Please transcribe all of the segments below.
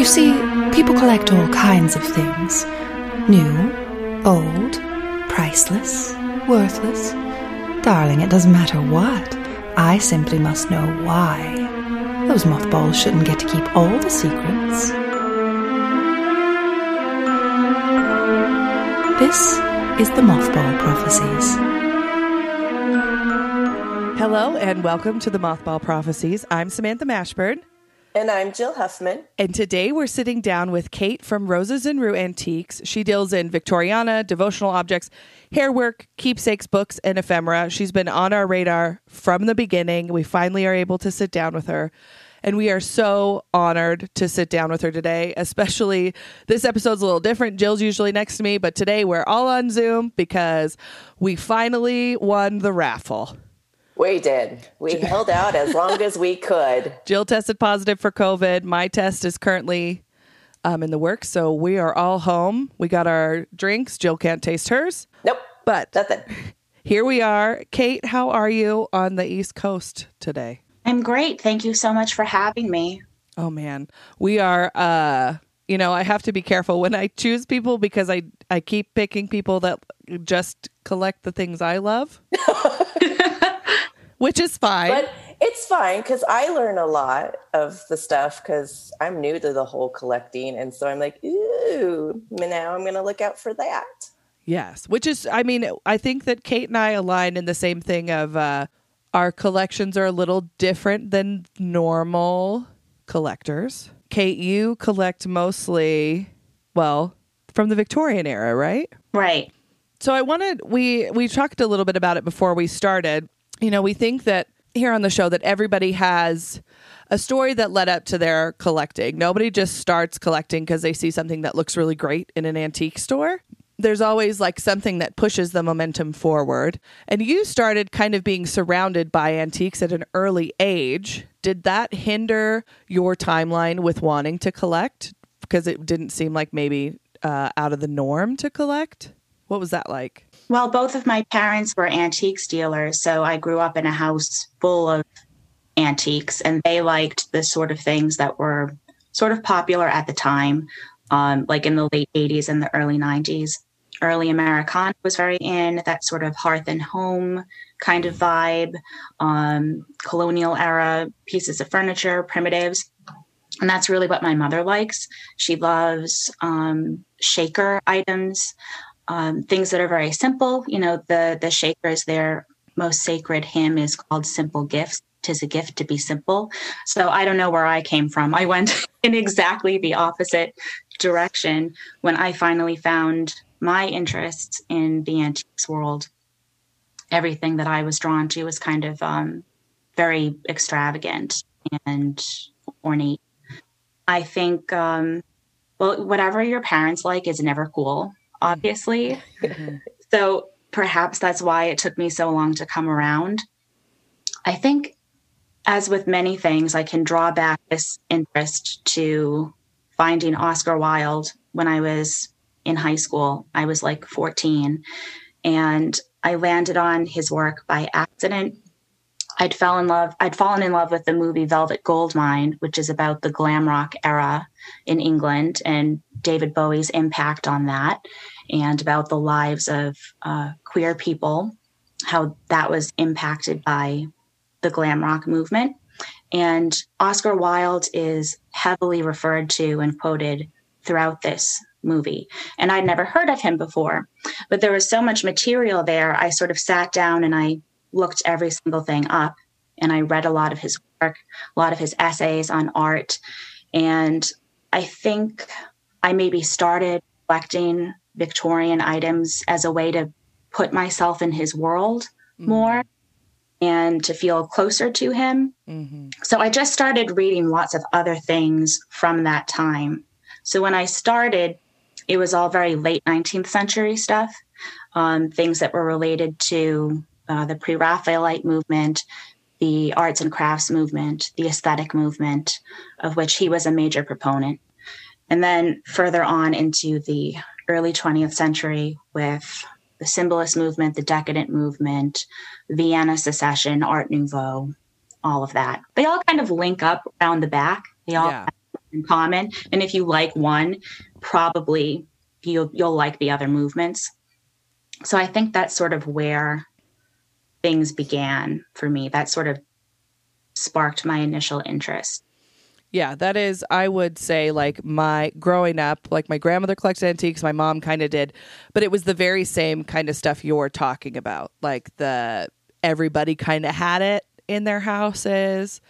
You see, people collect all kinds of things new, old, priceless, worthless. Darling, it doesn't matter what. I simply must know why. Those mothballs shouldn't get to keep all the secrets. This is the Mothball Prophecies. Hello and welcome to the Mothball Prophecies. I'm Samantha Mashburn. And I'm Jill Huffman. And today we're sitting down with Kate from Roses and Rue Antiques. She deals in Victoriana, devotional objects, hair work, keepsakes, books, and ephemera. She's been on our radar from the beginning. We finally are able to sit down with her. And we are so honored to sit down with her today, especially this episode's a little different. Jill's usually next to me, but today we're all on Zoom because we finally won the raffle. We did. We held out as long as we could. Jill tested positive for COVID. My test is currently um, in the works, so we are all home. We got our drinks. Jill can't taste hers. Nope. But nothing. Here we are. Kate, how are you on the East Coast today? I'm great. Thank you so much for having me. Oh man. We are uh you know, I have to be careful when I choose people because I I keep picking people that just collect the things I love. which is fine. But it's fine because I learn a lot of the stuff because I'm new to the whole collecting. And so I'm like, ooh, now I'm going to look out for that. Yes. Which is, I mean, I think that Kate and I align in the same thing of uh, our collections are a little different than normal collectors. Kate, you collect mostly, well, from the Victorian era, right? Right. So I wanted we we talked a little bit about it before we started you know, we think that here on the show that everybody has a story that led up to their collecting. Nobody just starts collecting because they see something that looks really great in an antique store. There's always like something that pushes the momentum forward. And you started kind of being surrounded by antiques at an early age. Did that hinder your timeline with wanting to collect? Because it didn't seem like maybe uh, out of the norm to collect? What was that like? Well, both of my parents were antiques dealers. So I grew up in a house full of antiques, and they liked the sort of things that were sort of popular at the time, um, like in the late 80s and the early 90s. Early Americana was very in, that sort of hearth and home kind of vibe, um, colonial era pieces of furniture, primitives. And that's really what my mother likes. She loves um, shaker items um, things that are very simple. You know, the the Shakers, their most sacred hymn is called "Simple Gifts." Tis a gift to be simple. So I don't know where I came from. I went in exactly the opposite direction when I finally found my interests in the antiques world. Everything that I was drawn to was kind of um, very extravagant and ornate. I think, um, well, whatever your parents like is never cool obviously. Mm-hmm. So perhaps that's why it took me so long to come around. I think, as with many things, I can draw back this interest to finding Oscar Wilde when I was in high school. I was like 14, and I landed on his work by accident. I'd fell in love. I'd fallen in love with the movie Velvet Goldmine, which is about the glam rock era in England and David Bowie's impact on that and about the lives of uh, queer people, how that was impacted by the glam rock movement. And Oscar Wilde is heavily referred to and quoted throughout this movie. And I'd never heard of him before, but there was so much material there. I sort of sat down and I looked every single thing up and I read a lot of his work, a lot of his essays on art. And I think I maybe started collecting Victorian items as a way to put myself in his world mm-hmm. more and to feel closer to him. Mm-hmm. So I just started reading lots of other things from that time. So when I started, it was all very late 19th century stuff, um, things that were related to uh, the pre Raphaelite movement, the arts and crafts movement, the aesthetic movement, of which he was a major proponent. And then further on into the early 20th century with the symbolist movement, the decadent movement, Vienna secession, Art Nouveau, all of that. They all kind of link up around the back. They all yeah. in common. And if you like one, probably you'll you'll like the other movements. So I think that's sort of where things began for me. That sort of sparked my initial interest. Yeah, that is, I would say, like my growing up, like my grandmother collected antiques, my mom kind of did, but it was the very same kind of stuff you're talking about. Like the everybody kind of had it in their houses.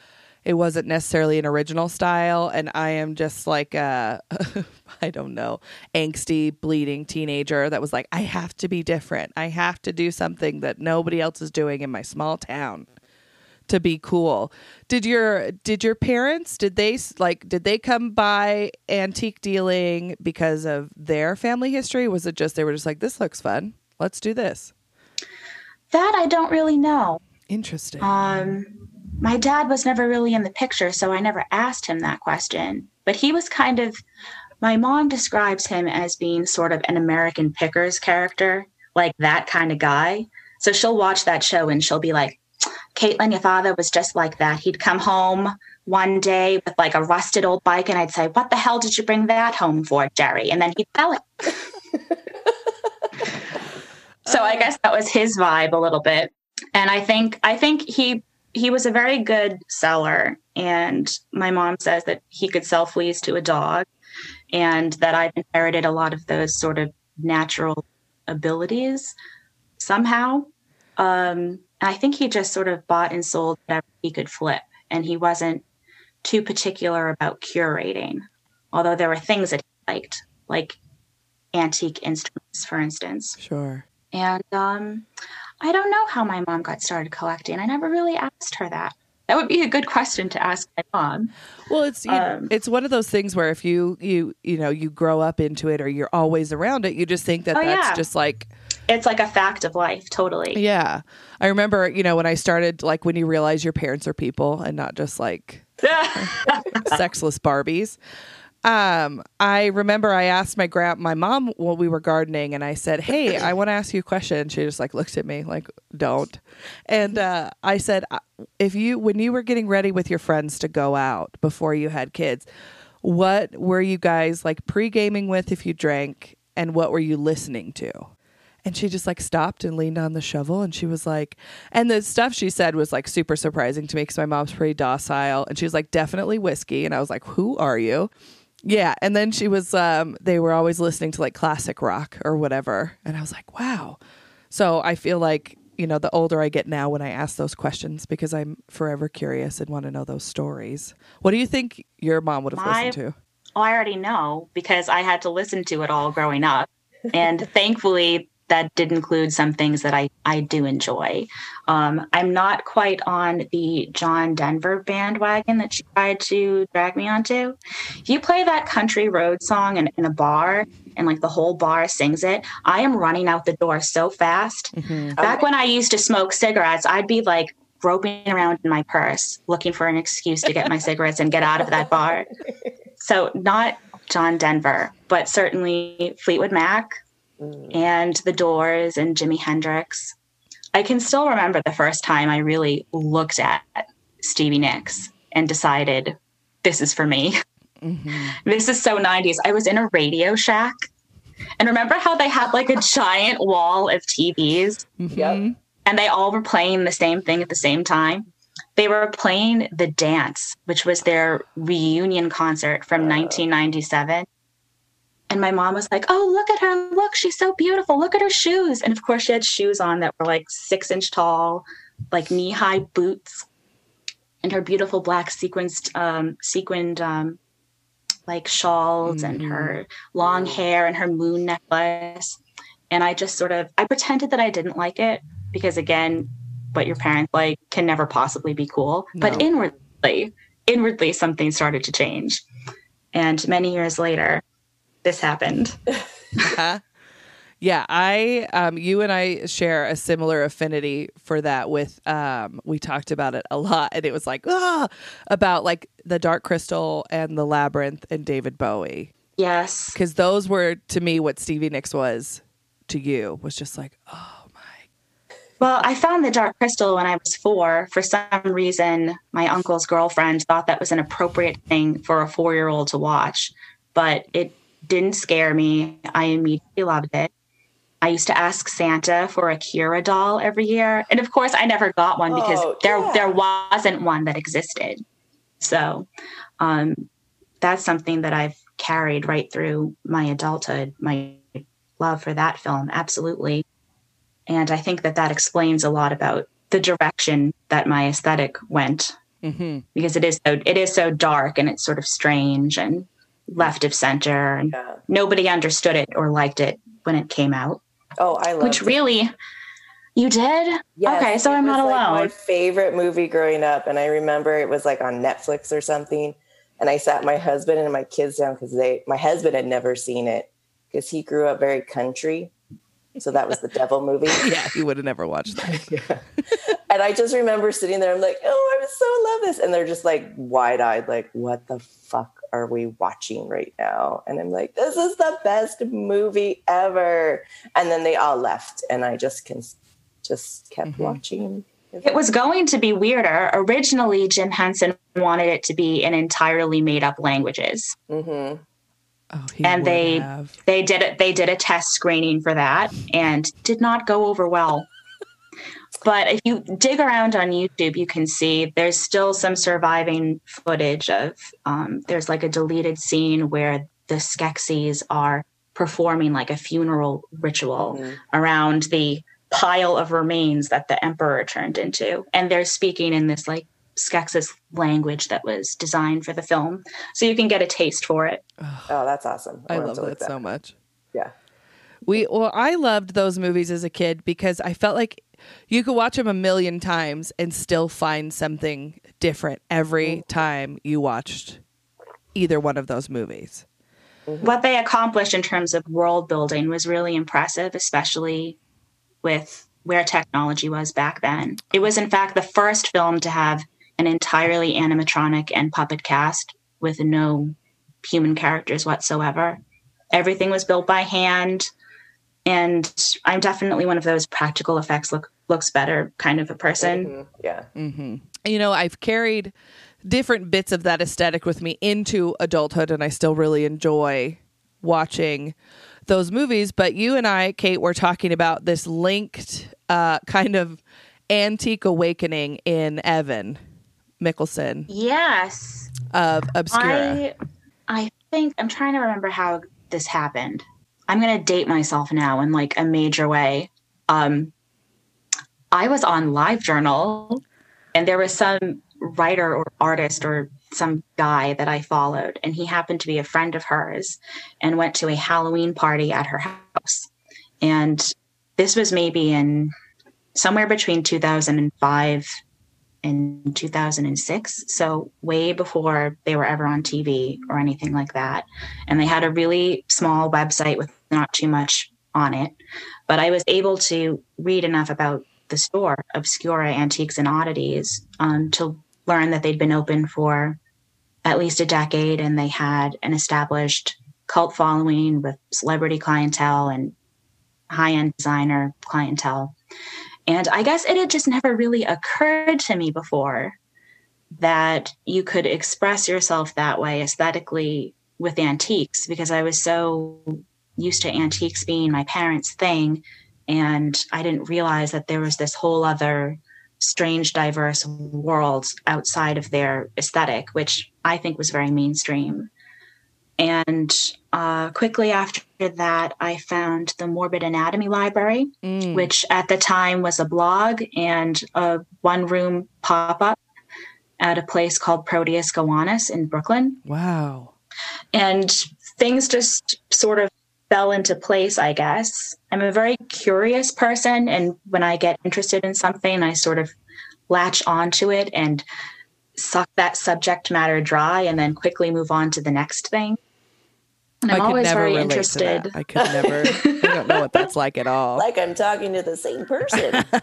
It wasn't necessarily an original style. And I am just like a, I don't know, angsty, bleeding teenager that was like, I have to be different. I have to do something that nobody else is doing in my small town to be cool. Did your did your parents did they like did they come by antique dealing because of their family history? Was it just they were just like this looks fun. Let's do this. That I don't really know. Interesting. Um my dad was never really in the picture, so I never asked him that question. But he was kind of my mom describes him as being sort of an American Pickers character, like that kind of guy. So she'll watch that show and she'll be like, Caitlin, your father was just like that. He'd come home one day with like a rusted old bike, and I'd say, What the hell did you bring that home for, Jerry? And then he'd sell it. so I uh. guess that was his vibe a little bit. And I think I think he he was a very good seller. And my mom says that he could sell fleas to a dog and that I've inherited a lot of those sort of natural abilities somehow. Um, I think he just sort of bought and sold whatever he could flip, and he wasn't too particular about curating. Although there were things that he liked, like antique instruments, for instance. Sure. And um, I don't know how my mom got started collecting. I never really asked her that. That would be a good question to ask my mom. Well, it's you know, Um, it's one of those things where if you you you know you grow up into it or you're always around it, you just think that Oh, that's yeah. just like It's like a fact of life, totally. yeah. I remember you know when I started like when you realize your parents are people and not just like sexless Barbies. Um, I remember I asked my grand my mom while we were gardening, and I said, "Hey, I want to ask you a question." She just like looked at me like, "Don't," and uh, I said, "If you when you were getting ready with your friends to go out before you had kids, what were you guys like pre gaming with if you drank, and what were you listening to?" And she just like stopped and leaned on the shovel and she was like, and the stuff she said was like super surprising to me because my mom's pretty docile. And she was like, definitely whiskey. And I was like, who are you? Yeah. And then she was, um, they were always listening to like classic rock or whatever. And I was like, wow. So I feel like, you know, the older I get now when I ask those questions because I'm forever curious and want to know those stories. What do you think your mom would have My- listened to? Oh, I already know because I had to listen to it all growing up. And thankfully, that did include some things that I, I do enjoy. Um, I'm not quite on the John Denver bandwagon that you tried to drag me onto. If you play that country road song in, in a bar and like the whole bar sings it, I am running out the door so fast. Back when I used to smoke cigarettes, I'd be like groping around in my purse looking for an excuse to get my cigarettes and get out of that bar. So not John Denver, but certainly Fleetwood Mac Mm. and The Doors and Jimi Hendrix. I can still remember the first time I really looked at Stevie Nicks and decided this is for me. Mm-hmm. This is so 90s. I was in a Radio Shack. And remember how they had like a giant wall of TVs mm-hmm. Yep. and they all were playing the same thing at the same time? They were playing The Dance, which was their reunion concert from uh. 1997. And my mom was like, Oh, look at her. Look, she's so beautiful. Look at her shoes. And of course, she had shoes on that were like six inch tall, like knee high boots, and her beautiful black sequenced, um, sequined, um, like shawls and her long hair and her moon necklace. And I just sort of, I pretended that I didn't like it because, again, what your parents like can never possibly be cool. But inwardly, inwardly, something started to change. And many years later, this happened. Yeah, I um you and I share a similar affinity for that with um we talked about it a lot and it was like ah about like the Dark Crystal and the Labyrinth and David Bowie Yes. cuz those were to me what Stevie Nicks was to you was just like oh my Well, I found the Dark Crystal when I was four. For some reason, my uncle's girlfriend thought that was an appropriate thing for a four year old to watch, but it didn't scare me. I immediately loved it. I used to ask Santa for a Kira doll every year. And of course, I never got one because Oh, there, yeah. there wasn't one that existed. So um, that's something that I've carried right through my adulthood, my love for that film. Absolutely. And I think that that explains a lot about the direction that my aesthetic went hmm because it is so it is so dark and it's sort of strange and left of center and Yeah. nobody understood it or liked it when it came out Oh, I love which really you did Yes, okay so i'm not like, alone my favorite movie growing up, and I remember it was like on Netflix or something. And I sat my husband and my kids down because they, my husband had never seen it because he grew up very country. So that was the devil movie. Yeah, you would have never watched that. And I just remember sitting there. I'm like, oh, I so love this, and they're just like wide eyed, like, what the fuck are we watching right now? And I'm like, this is the best movie ever. And then they all left, and I just can just kept Mm-hmm. watching. it was going to be weirder originally jim henson wanted it to be in entirely made up languages hmm Oh, And they- have. they did it they did a test screening for that and did not go over well but if you dig around on youtube you can see there's still some surviving footage of um, there's like a deleted scene where the skeksis are performing like a funeral ritual Mhm. around the pile of remains that the emperor turned into and they're speaking in this like skeksis language that was designed for the film so you can get a taste for it Oh, that's awesome. I want love to look that so much. Yeah. We well, I loved those movies as a kid because I felt like you could watch them a million times and still find something different every mm-hmm. time you watched either one of those movies. Mm-hmm. what they accomplished in terms of world building was really impressive, especially with where technology was back then. It was, in fact, the first film to have an entirely animatronic and puppet cast with no human characters whatsoever. Everything was built by hand. And I'm definitely one of those practical effects look looks better kind of a person. Mhm. Yeah. hmm You know, I've carried different bits of that aesthetic with me into adulthood, and I still really enjoy watching those movies. But you and I, Kate, were talking about this linked uh, kind of antique awakening in Evan Michelson Yes. of Obscura. I I think I'm trying to remember how this happened. I'm gonna date myself now in like a major way. Um I was on LiveJournal and there was some writer or artist or some guy that I followed and he happened to be a friend of hers and went to a Halloween party at her house. And this was maybe in somewhere between 2005 in 2006 so way before they were ever on tv or anything like that. And they had a really small website with not too much on it. But i was able to read enough about the store obscura antiques and oddities um, to learn that they'd been open for at least a decade and they had an established cult following with celebrity clientele and high-end designer clientele and I guess it had just never really occurred to me before that you could express yourself that way aesthetically with antiques because I was so used to antiques being my parents' thing. And I didn't realize that there was this whole other strange, diverse world outside of their aesthetic, which I think was very mainstream. And uh, quickly after that, I found the Morbid Anatomy Library, Mm. which at the time was a blog and a one room pop up at a place called Proteus Gowanus in Brooklyn. Wow. And things just sort of fell into place, I guess. I'm a very curious person. And when I get interested in something, I sort of latch onto it and suck that subject matter dry and then quickly move on to the next thing. And I'm I could always never very interested. I could never. I don't know what that's like at all. Like I'm talking to the same person.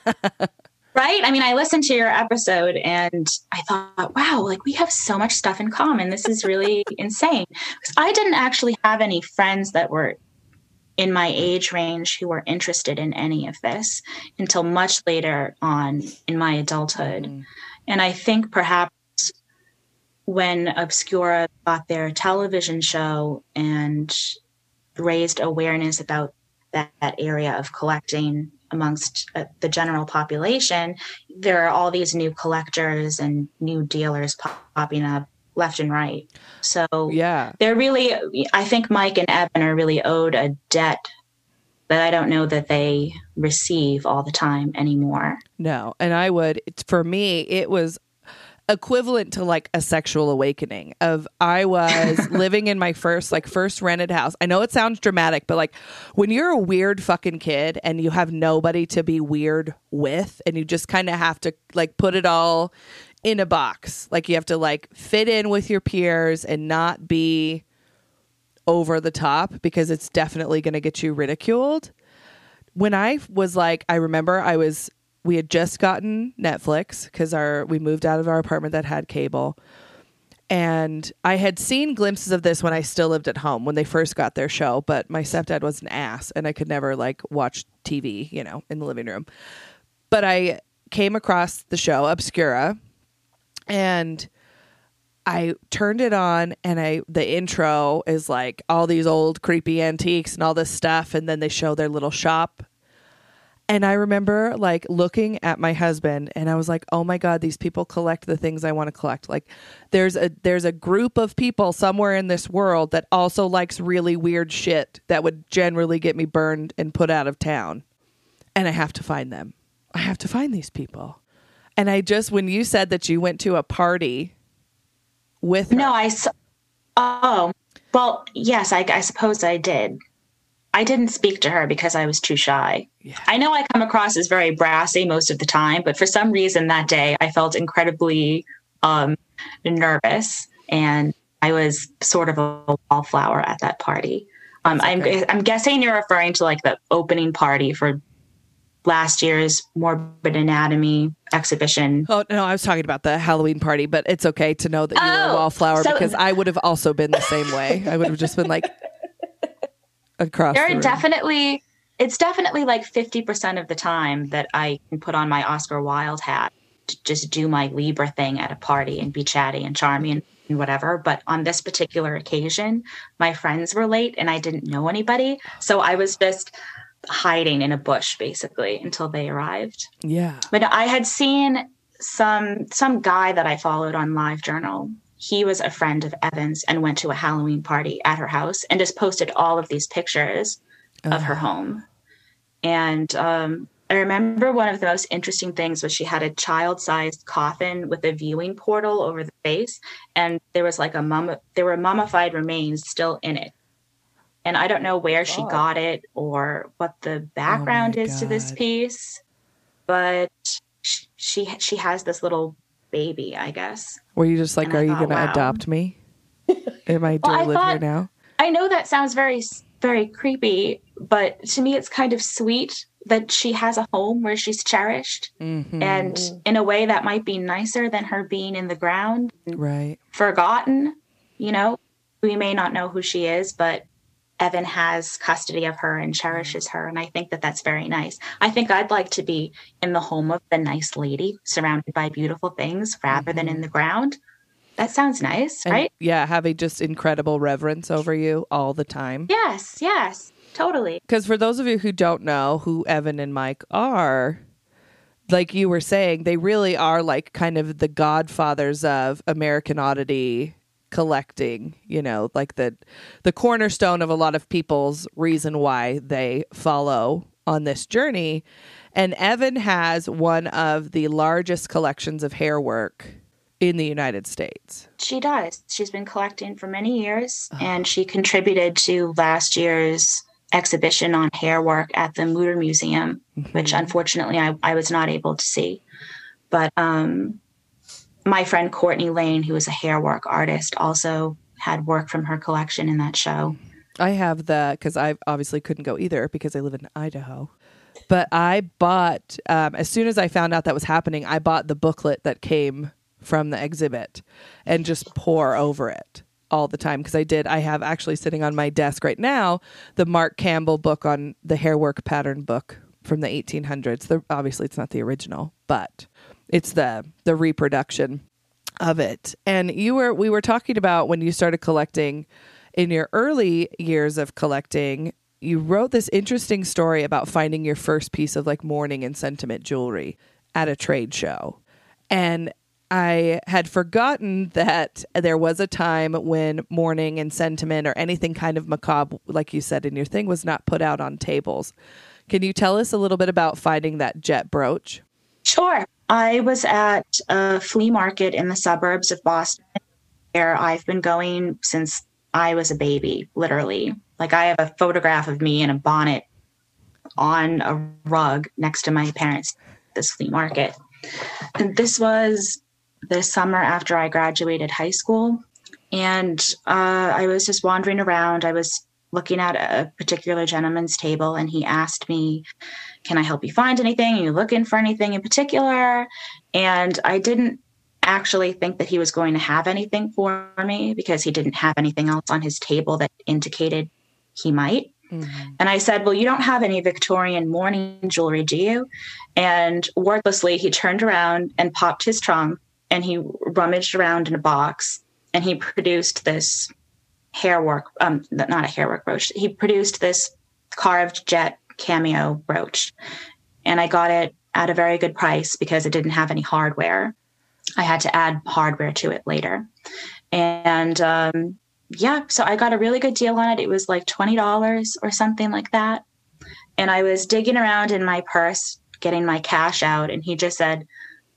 Right? I mean, I listened to your episode and I thought, wow, like we have so much stuff in common. This is really insane. Because I didn't actually have any friends that were in my age range who were interested in any of this until much later on in my adulthood. Mm. And I think perhaps when Obscura got their television show and raised awareness about that, that area of collecting amongst uh, the general population, there are all these new collectors and new dealers pop- popping up left and right. So Yeah. they're really, I think Mike and Evan are really owed a debt that I don't know that they receive all the time anymore. No. And I would, it's, for me, it was equivalent to like a sexual awakening of I was living in my first like first rented house. I know it sounds dramatic, but like when you're a weird fucking kid and you have nobody to be weird with and you just kind of have to like put it all in a box. Like you have to like fit in with your peers and not be over the top because it's definitely going to get you ridiculed. When I was like, I remember I was, we had just gotten Netflix because our, we moved out of our apartment that had cable. And I had seen glimpses of this when I still lived at home when they first got their show, but my stepdad was an ass and I could never like watch TV, you know, in the living room. But I came across the show Obscura and I turned it on and I the intro is like all these old creepy antiques and all this stuff and then they show their little shop. And I remember like looking at my husband and I was like, "Oh my god, these people collect the things I want to collect." Like there's a there's a group of people somewhere in this world that also likes really weird shit that would generally get me burned and put out of town. And I have to find them. I have to find these people. And I just when you said that you went to a party with her, No, I. Oh, well, yes, I, I suppose I did. I didn't speak to her because I was too shy. Yeah. I know I come across as very brassy most of the time, but for some reason that day I felt incredibly um, nervous and I was sort of a wallflower at that party. Um, I'm. I'm guessing you're referring to like the opening party for last year's Morbid Anatomy exhibition. Oh no, I was talking about the Halloween party, but it's okay to know that you were a Oh, wallflower so- because I would have also been the same way. I would have just been like across. there the are definitely it's definitely like 50% of the time that i can put on my oscar wilde hat to just do my libra thing at a party and be chatty and charming and, and whatever but on this particular occasion my friends were late and i didn't know anybody so i was just hiding in a bush basically until they arrived yeah. but I had seen some some guy that I followed on Live Journal. He was a friend of Evan's and went to a Halloween party at her house and just posted all of these pictures of her home. And um, I remember one of the most interesting things was she had a child-sized coffin with a viewing portal over the face, and there was like a mum. There were mummified remains still in it. And I don't know where she got it or what the background is to this piece, but sh- she she has this little baby, I guess. Were you just like, And I are you going to wow. adopt me? Am I do Well, I live here now? I know that sounds very very creepy, but to me it's kind of sweet that she has a home where she's cherished Mhm. and in a way that might be nicer than her being in the ground right. forgotten you know we may not know who she is but evan has custody of her and cherishes her and i think that that's very nice. I think i'd like to be in the home of the nice lady surrounded by beautiful things rather than in mm-hmm. the ground. That sounds nice And, right? Yeah, having just incredible reverence over you all the time. yes yes totally. Because for those of you who don't know who Evan and Mike are, like you were saying, they really are like kind of the godfathers of American oddity collecting, you know, like the the cornerstone of a lot of people's reason why they follow on this journey. And Evan has one of the largest collections of hair work in the United States. She does. She's been collecting for many years, and she contributed to last year's exhibition on hair work at the Mutter Museum, which unfortunately I, I was not able to see. But um, my friend Courtney Lane, who is a hair work artist, also had work from her collection in that show. I have the because I obviously couldn't go either because I live in Idaho. But I bought um, as soon as I found out that was happening. I bought the booklet that came from the exhibit and just pour over it all the time because I did. I have actually sitting on my desk right now the Mark Campbell book on the hair work pattern book from the 1800s. The, obviously, it's not the original, but it's the the reproduction of it. And you were we were talking about when you started collecting in your early years of collecting. You wrote this interesting story about finding your first piece of like mourning and sentiment jewelry at a trade show. And I had forgotten that there was a time when mourning and sentiment or anything kind of macabre, like you said in your thing, was not put out on tables. Can you tell us a little bit about finding that jet brooch? Sure. I was at a flea market in the suburbs of Boston where I've been going since I was a baby, literally. Like I have a photograph of me in a bonnet on a rug next to my parents at this flea market. And this was the summer after I graduated high school. And uh, I was just wandering around. I was looking at a particular gentleman's table, and he asked me, Can I help you find anything? Are you looking for anything in particular? And I didn't actually think that he was going to have anything for me because he didn't have anything else on his table that indicated he might. Mm-hmm. And I said, Well, you don't have any Victorian mourning jewelry, do you? And wordlessly, he turned around and popped his trunk and he rummaged around in a box and he produced this hair work, um, not a hair work brooch. He produced this carved jet cameo brooch. And I got it at a very good price because it didn't have any hardware. I had to add hardware to it later. And um, yeah, so I got a really good deal on it. It was like $20 or something like that. And I was digging around in my purse, getting my cash out, and he just said,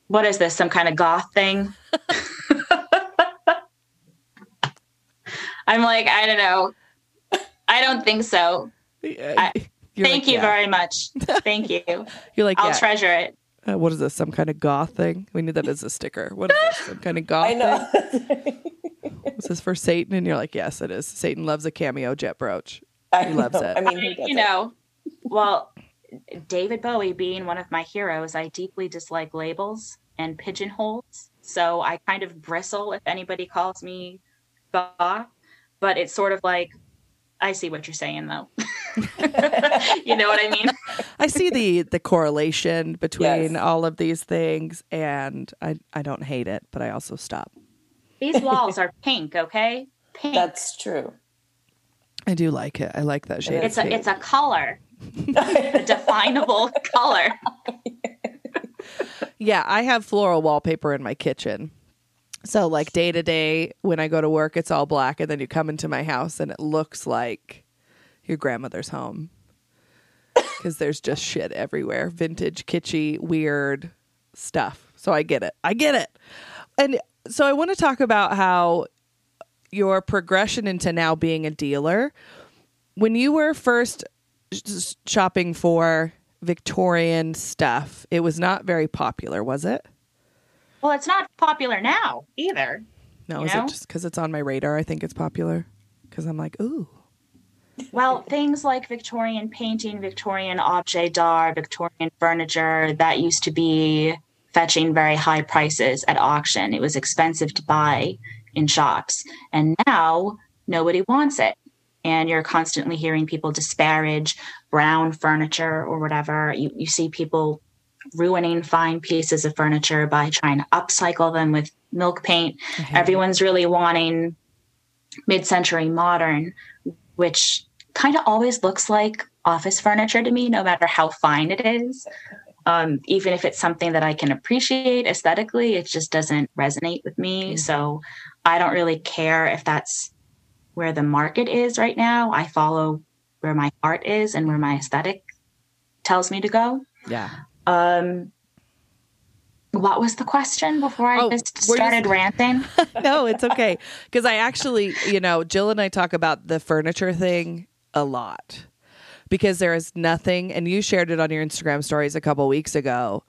What is this? Some kind of goth thing? I'm like, I don't know. I don't think so. Yeah, I, thank like, you yeah. very much. Thank you. You're like, I'll yeah. treasure it. Uh, what is this? Some kind of goth thing? We need that as a sticker. What is this? Some kind of goth? I know. is this for Satan? And you're like, yes, it is. Satan loves a cameo jet brooch. I he loves know. it. I mean, you know, well, David Bowie being one of my heroes, I deeply dislike labels and pigeonholes. So I kind of bristle if anybody calls me goth. But it's sort of like, I see what you're saying, though. you know what I mean? I see the the correlation between yes. all of these things, and I I don't hate it, but I also stop. These walls are pink, okay? Pink. That's true. I do like it. I like that shade. It's a pink. it's a color, a definable color. yeah, I have floral wallpaper in my kitchen. So like day to day when I go to work it's all black and then you come into my house and it looks like your grandmother's home. Because there's just shit everywhere. Vintage kitschy weird stuff. So i get it. I get it. And so i want to talk about how your progression into now being a dealer. When you were first shopping for victorian stuff it was not very popular was it? Well it's not popular now either. No is know? it just because it's on my radar i think it's popular? Because i'm like ooh well, things like Victorian painting, Victorian objet d'art, Victorian furniture, that used to be fetching very high prices at auction. It was expensive to buy in shops. And now nobody wants it. And you're constantly hearing people disparage brown furniture or whatever. You, you see people ruining fine pieces of furniture by trying to upcycle them with milk paint. Mm-hmm. Everyone's really wanting mid century modern, which kind of always looks like office furniture to me, no matter how fine it is. Um, even if it's something that I can appreciate aesthetically, it just doesn't resonate with me. Mm-hmm. So I don't really care if that's where the market is right now. I follow where my heart is and where my aesthetic tells me to go. Yeah. Um, what was the question before I oh, just started just... ranting? no, it's okay. Because I actually, you know, Jill and I talk about the furniture thing a lot because there is nothing, and you shared it on your Instagram stories a couple weeks ago,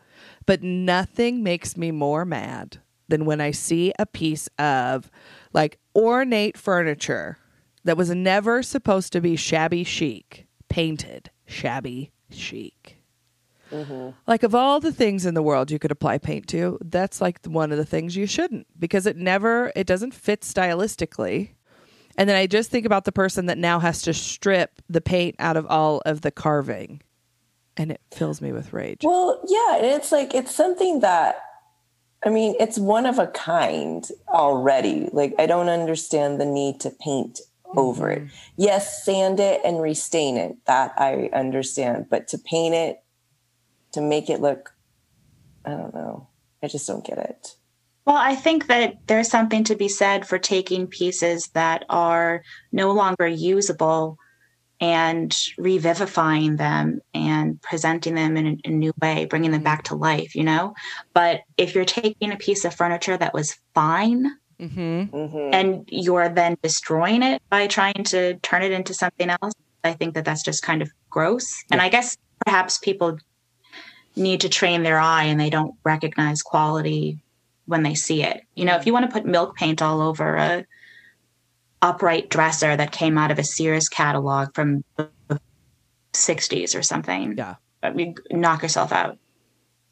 but nothing makes me more mad than when I see a piece of like ornate furniture that was never supposed to be shabby chic painted shabby chic. Mm-hmm. Like of all the things in the world you could apply paint to, that's like one of the things you shouldn't because it never it doesn't fit stylistically And then I just think about the person that now has to strip the paint out of all of the carving. And it fills me with rage. Well, yeah, and it's like it's something that I mean, it's one of a kind already. Like I don't understand the need to paint over it. Mm-hmm. Yes, sand it and restain it. That I understand, but to paint it to make it look I don't know. I just don't get it. Well, I think that there's something to be said for taking pieces that are no longer usable and revivifying them and presenting them in a, a, new way, bringing them back to life, you know? But if you're taking a piece of furniture that was fine Mm-hmm. Mhm. and you're then destroying it by trying to turn it into something else, I think that that's just kind of gross. And I guess perhaps people need to train their eye and they don't recognize quality when they see it. You know, if mm-hmm. you want to put milk paint all over a upright dresser that came out of a Sears catalog from the 60s or something, Yeah. I mean, knock yourself out.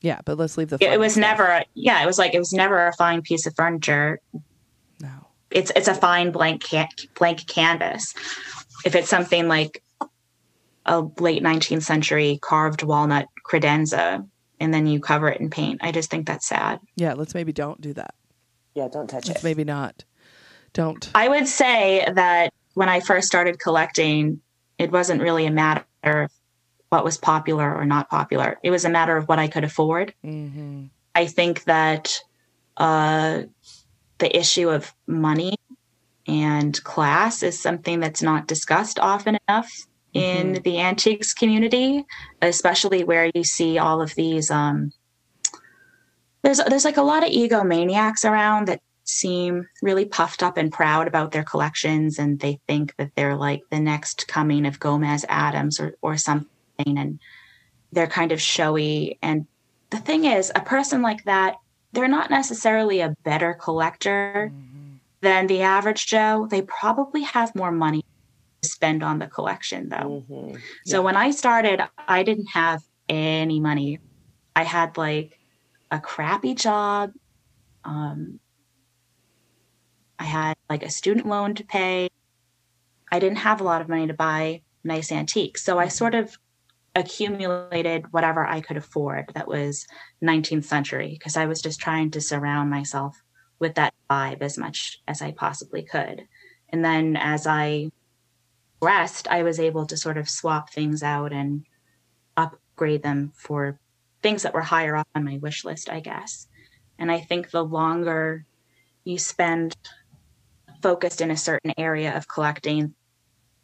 Yeah, but let's leave the. It, it was stuff. never, yeah, it was like it was never a fine piece of furniture. No. It's it's a fine blank can- blank canvas. If it's something like a late 19th century carved walnut credenza, and then you cover it in paint, I just think that's sad. Yeah, let's maybe don't do that. Yeah, don't touch Let's it. maybe not. Don't. I would say that when I first started collecting, it wasn't really a matter of what was popular or not popular. It was a matter of what I could afford. Mm-hmm. I think that uh, the issue of money and class is something that's not discussed often enough in the antiques community, especially where you see all of these. Um, there's there's like a lot of egomaniacs around that seem really puffed up and proud about their collections, and they think that they're like the next coming of Gomez Addams or or something, and they're kind of showy and the thing is, a person like that, they're not necessarily a better collector than the average Joe. They probably have more money spend on the collection, though. Mhm. So when I started, I didn't have any money. I had like a crappy job. Um, I had like a student loan to pay. I didn't have a lot of money to buy nice antiques. So I sort of accumulated whatever I could afford that was 19th century because I was just trying to surround myself with that vibe as much as I possibly could. And then as I progressed, I was able to sort of swap things out and upgrade them for things that were higher up on my wish list, I guess. And I think the longer you spend focused in a certain area of collecting,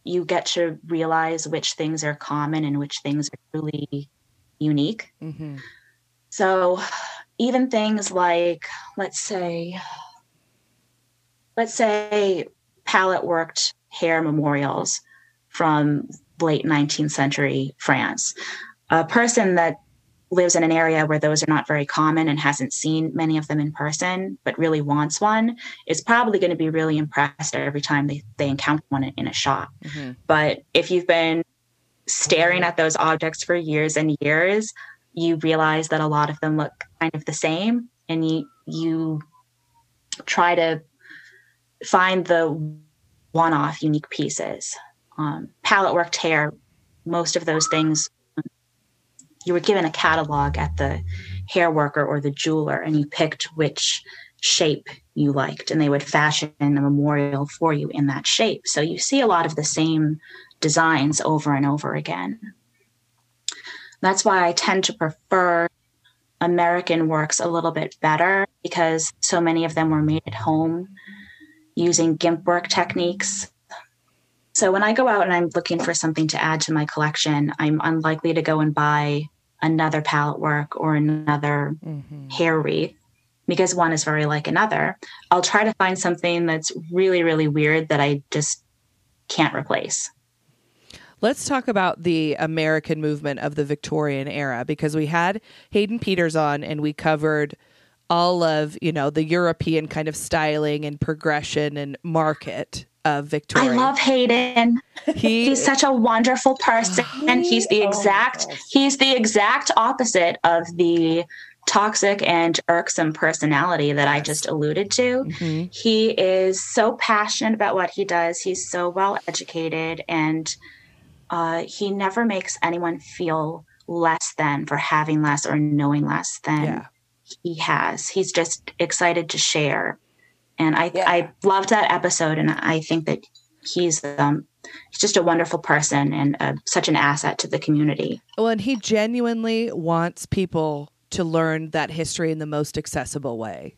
you get to realize which things are common and which things are truly unique. Mm-hmm. So even things like, let's say, let's say palette worked hair memorials from late 19th century France. A person that lives in an area where those are not very common and hasn't seen many of them in person, but really wants one, is probably going to be really impressed every time they, they encounter one in, a shop. Mm-hmm. But if you've been staring at those objects for years and years, you realize that a lot of them look kind of the same, and you you try to find the one-off unique pieces. Um, palette worked hair, most of those things, you were given a catalog at the hair worker or the jeweler, and you picked which shape you liked, and they would fashion a memorial for you in that shape. So you see a lot of the same designs over and over again. That's why I tend to prefer American works a little bit better because so many of them were made at home using GIMP work techniques. So when I go out and I'm looking for something to add to my collection, I'm unlikely to go and buy another palette work or another Mm-hmm. hair wreath because one is very like another. I'll try to find something that's really, really weird that I just can't replace. Let's talk about the American movement of the Victorian era because we had Hayden Peters on and we covered all of, you know, the European kind of styling and progression and market of Victoria. I love Hayden. he He's such a wonderful person. and he's the Oh exact gosh. he's the exact opposite of the toxic and irksome personality that I just alluded to. Mhm. He is so passionate about what he does. He's so well educated, and uh, he never makes anyone feel less than for having less or knowing less than Yeah. he has. He's just excited to share, and I Yeah. I loved that episode, and I think that he's um he's just a wonderful person and uh, such an asset to the community. Well, and he genuinely wants people to learn that history in the most accessible way.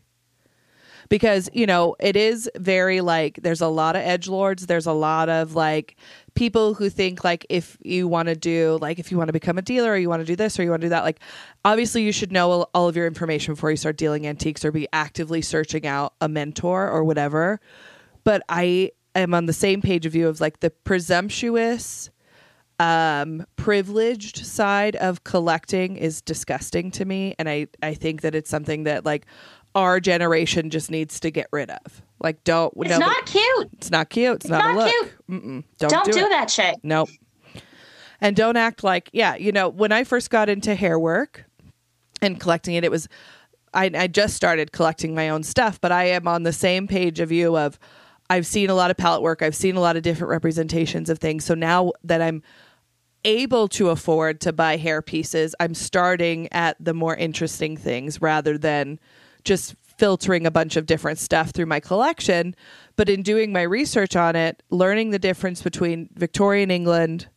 Because, you know, it is very like there's a lot of edge lords, there's a lot of like people who think like if you want to do like if you want to become a dealer or you want to do this or you want to do that like obviously you should know all- of your information before you start dealing antiques or be actively searching out a mentor or whatever. But I am on the same page of you of like the presumptuous um privileged side of collecting is disgusting to me and i i think that it's something that like our generation just needs to get rid of like don't It's no, not cute. it's not cute it's not, not a look cute. Mm-mm, don't, Don't, do, do, that shit. Nope. And don't act like, yeah, you know, when I first got into hair work and collecting it, it was, I, I just started collecting my own stuff, but I am on the same page of you of, I've seen a lot of palette work, I've seen a lot of different representations of things. So now that I'm able to afford to buy hair pieces, I'm starting at the more interesting things rather than just filtering a bunch of different stuff through my collection. But in doing my research on it, learning the difference between Victorian England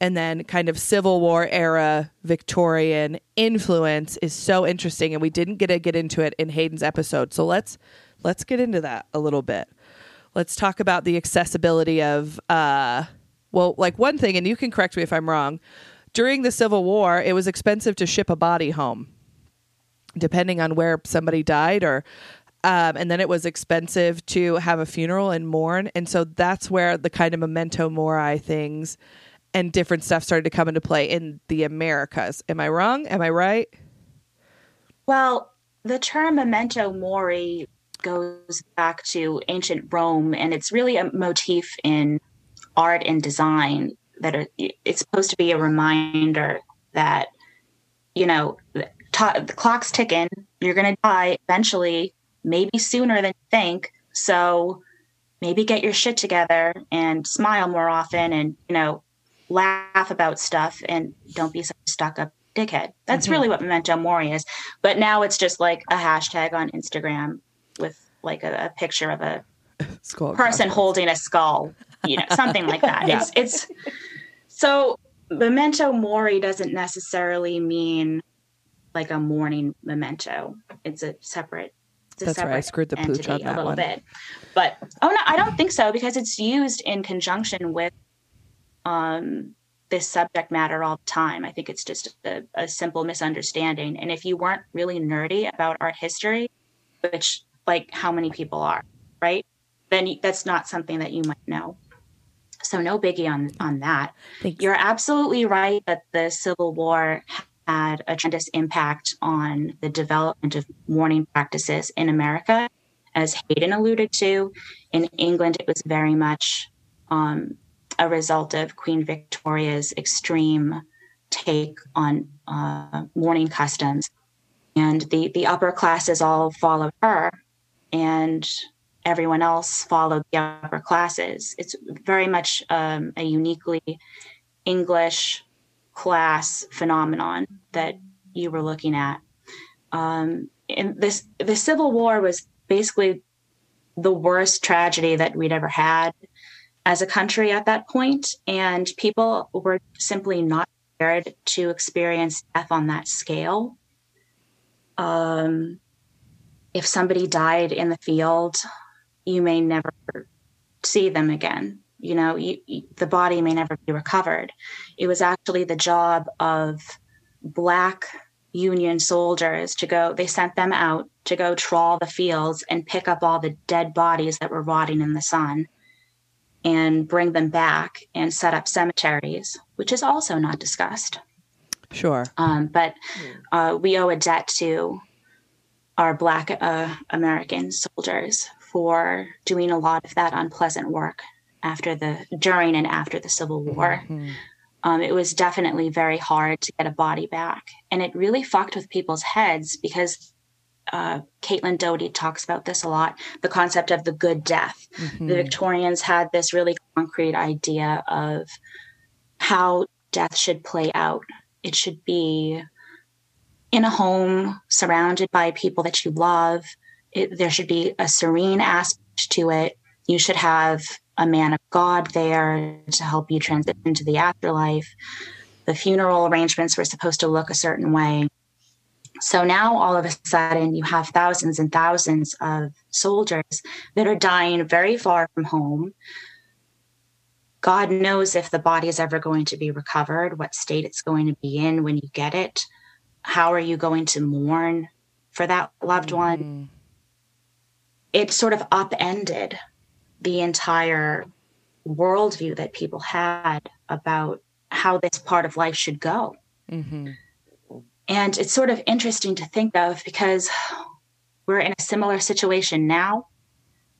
and then kind of Civil War era Victorian influence is so interesting and we didn't get to get into it in Hayden's episode. So let's let's get into that a little bit. Let's talk about the accessibility of uh well, like one thing and you can correct me if I'm wrong. During the Civil War, it was expensive to ship a body home depending on where somebody died or um, and then it was expensive to have a funeral and mourn. And so that's where the kind of memento mori things and different stuff started to come into play in the americas. Am i wrong? Am i right? Well, the term memento mori goes back to ancient Rome, and it's really a motif in art and design that are, it's supposed to be a reminder that, you know, the the clock's ticking, you're going to die eventually, maybe sooner than you think. So maybe get your shit together and smile more often and, you know, laugh about stuff and don't be such a stuck up dickhead. That's mm-hmm. really what memento mori is. But now it's just like a hashtag on Instagram with like a, a picture of a Skull person holding a skull, you know, something like that. Yeah. It's it's so memento mori doesn't necessarily mean like a mourning memento. It's a separate. It's a That's right. I screwed the pooch on that a little one. bit. But oh no, I don't think so because it's used in conjunction with um this subject matter all the time. I think it's just a, a simple misunderstanding. And if you weren't really nerdy about art history, which like how many people are, right? Then you, that's not something that you might know. So no biggie on on that. Thanks. You're absolutely right that the Civil War had a tremendous impact on the development of mourning practices in America. As Hayden alluded to, in England, it was very much um, a result of Queen Victoria's extreme take on uh, mourning customs. And the, the upper classes all followed her, and everyone else followed the upper classes. It's very much um, a uniquely English class phenomenon that you were looking at. Um, and this the Civil War was basically the worst tragedy that we'd ever had as a country at that point, and people were simply not prepared to experience death on that scale. Um, if somebody died in the field, you may never see them again. You know, you, you, the body may never be recovered. It was actually the job of Black Union soldiers to go, they sent them out to go trawl the fields and pick up all the dead bodies that were rotting in the sun and bring them back and set up cemeteries, which is also not discussed. Sure. Um, but uh, we owe a debt to our Black uh, American soldiers for doing a lot of that unpleasant work after the during and after the Civil War. Mhm. um, it was definitely very hard to get a body back. And it really fucked with people's heads because uh, Caitlin Doughty talks about this a lot the concept of the good death. Mm-hmm. The Victorians had this really concrete idea of how death should play out. It should be in a home surrounded by people that you love. It, there should be a serene aspect to it. You should have a man of God there to help you transition to the afterlife. The funeral arrangements were supposed to look a certain way. So now all of a sudden you have thousands and thousands of soldiers that are dying very far from home. God knows if the body is ever going to be recovered, what state it's going to be in when you get it. How are you going to mourn for that loved one? Mm-hmm. It sort of upended the entire worldview that people had about how this part of life should go. Mm-hmm. And it's sort of interesting to think of because we're in a similar situation now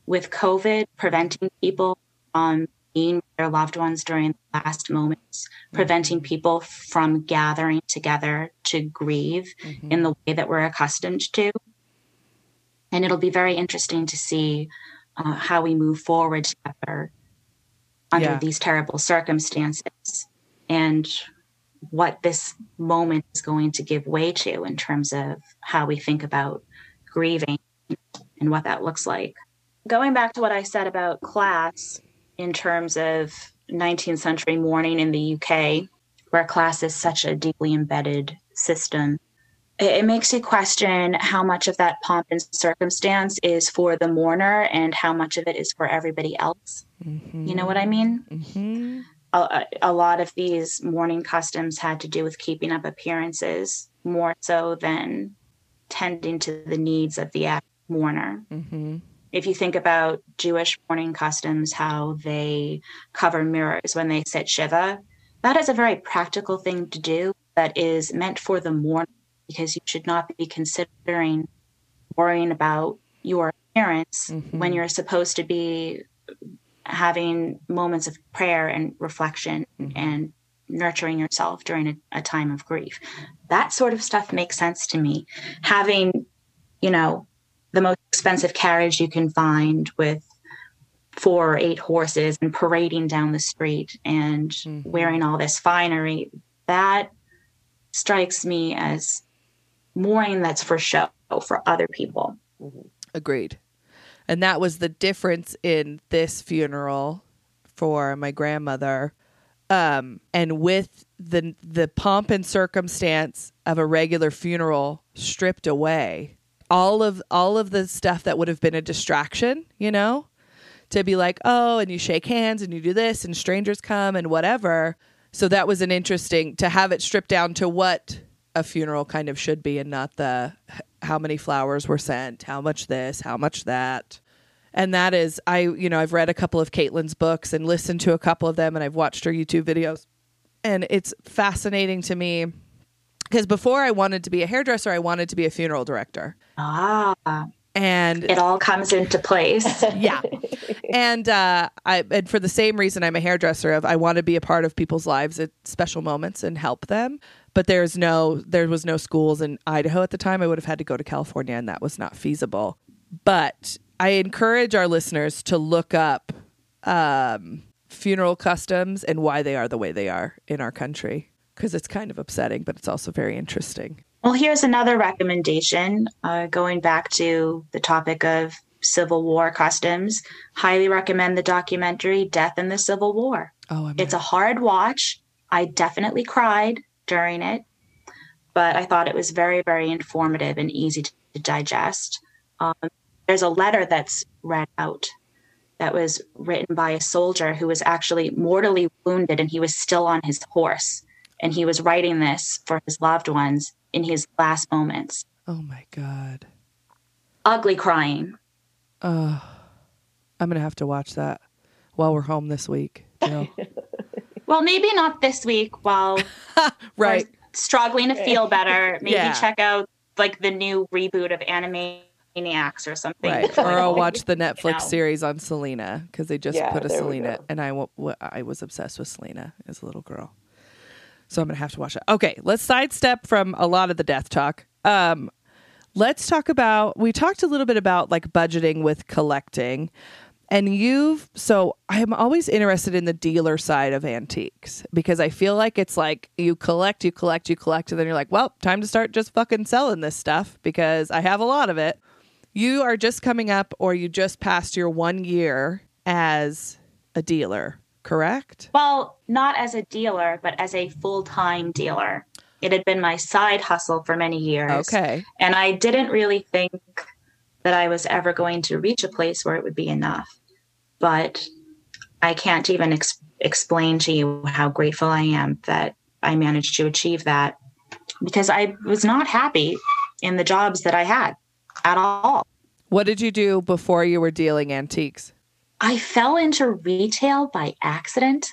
with COVID preventing people from being with their loved ones during the last moments, preventing people from gathering together to grieve Mm-hmm. in the way that we're accustomed to. And it'll be very interesting to see uh, how we move forward together under Yeah. these terrible circumstances and what this moment is going to give way to in terms of how we think about grieving and what that looks like. Going back to what I said about class in terms of 19th century mourning in the UK, where class is such a deeply embedded system, it, makes you question how much of that pomp and circumstance is for the mourner and how much of it is for everybody else. You know what I mean? Mm-hmm. a, a lot of these mourning customs had to do with keeping up appearances more so than tending to the needs of the mourner. Mm-hmm. If you think about Jewish mourning customs, how they cover mirrors when they sit Shiva, that is a very practical thing to do that is meant for the mourner because you should not be considering worrying about your appearance Mhm. when you're supposed to be having moments of prayer and reflection Mhm. and nurturing yourself during a, a time of grief. That sort of stuff makes sense to me. Having, you know, the most expensive carriage you can find with four or eight horses and parading down the street and Mhm. wearing all this finery, that strikes me as mourning that's for show for other people. Agreed. And that was the difference in this funeral for my grandmother. Um, and with the the pomp and circumstance of a regular funeral stripped away, all of all of the stuff that would have been a distraction, you know, to be like, oh, and you shake hands and you do this, and strangers come and whatever. So that was an interesting to have it stripped down to what a funeral kind of should be, and not the how many flowers were sent, how much this, how much that. And that is, I, you know, I've read a couple of Caitlin's books and listened to a couple of them, and I've watched her YouTube videos. And it's fascinating to me because before I wanted to be a hairdresser, I wanted to be a funeral director. Ah, And it all comes into place. yeah. And uh, I and for the same reason I'm a hairdresser of I want to be a part of people's lives at special moments and help them. But there's no there was no schools in Idaho at the time. I would have had to go to California and that was not feasible. But I encourage our listeners to look up um, funeral customs and why they are the way they are in our country because it's kind of upsetting, but it's also very interesting. Well, here's another recommendation uh, going back to the topic of Civil War customs. Highly recommend the documentary Death in the Civil War. Oh, I'm It's a hard watch. I definitely cried during it, but I thought it was very, very informative and easy to, to digest. Um, there's a letter that's read out that was written by a soldier who was actually mortally wounded and he was still on his horse. And he was writing this for his loved ones in his last moments. oh my god. Ugly crying. Oh, I'm gonna have to watch that while we're home this week. Well, maybe not this week while right. we're struggling to feel better. Maybe Yeah. check out like the new reboot of Animaniacs or something. Right. Or I'll watch the You Netflix know. series on Selena because they just Yeah, put a Selena, and I wa- wa- I was obsessed with Selena as a little girl. So I'm gonna have to watch it. Okay, let's sidestep from a lot of the death talk. Um, let's talk about. We talked a little bit about like budgeting with collecting, and you've. So I'm always interested in the dealer side of antiques because I feel like it's like you collect, you collect, you collect, and then you're like, well, time to start just fucking selling this stuff because I have a lot of it. You are just coming up, or you just passed your one year as a dealer, correct? Well, not as a dealer, but as a full time dealer. It had been my side hustle for many years. Okay. And I didn't really think that I was ever going to reach a place where it would be enough. But I can't even ex- explain to you how grateful I am that I managed to achieve that because I was not happy in the jobs that I had at all. What did you do before you were dealing antiques? I fell into retail by accident.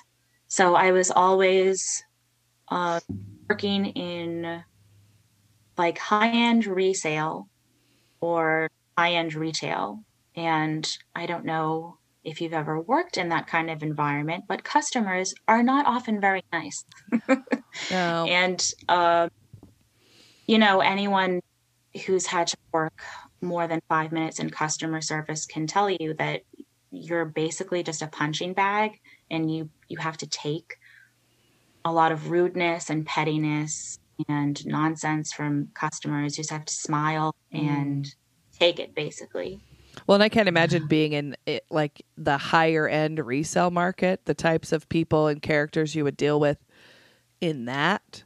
So I was always uh, working in like high end resale or high end retail. And I don't know if you've ever worked in that kind of environment, but customers are not often very nice. No. And, uh, you know, anyone who's had to work more than five minutes in customer service can tell you that you're basically just a punching bag and you, you have to take a lot of rudeness and pettiness and nonsense from customers. You just have to smile and take it basically. Well, and I can't imagine being in it, like the higher end resale market, the types of people and characters you would deal with in that.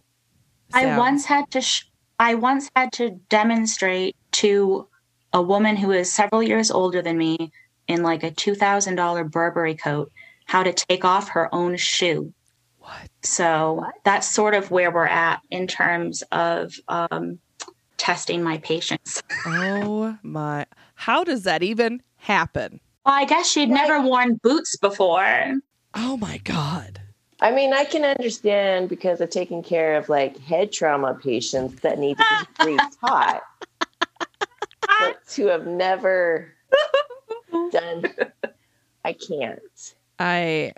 I once had to sh- I once had to demonstrate to a woman who is several years older than me in like a $2000 Burberry coat how to take off her own shoe. What? So that's sort of where we're at in terms of um, testing my patience. Oh my! How does that even happen? Well, I guess she'd never worn boots before. Oh my god! I mean, I can understand because of taking care of like head trauma patients that need to be re-taught, but to have never done, I can't. I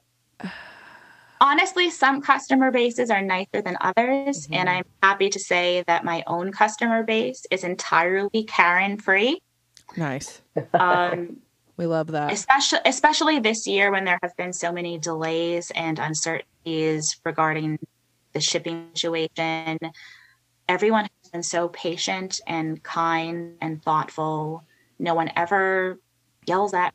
honestly, some customer bases are nicer than others. And mm-hmm. I'm happy to say that my own customer base is entirely Karen free. Nice. Um, We love that. especially, especially this year when there have been so many delays and uncertainties regarding the shipping situation. Everyone has been so patient and kind and thoughtful. No one ever yells at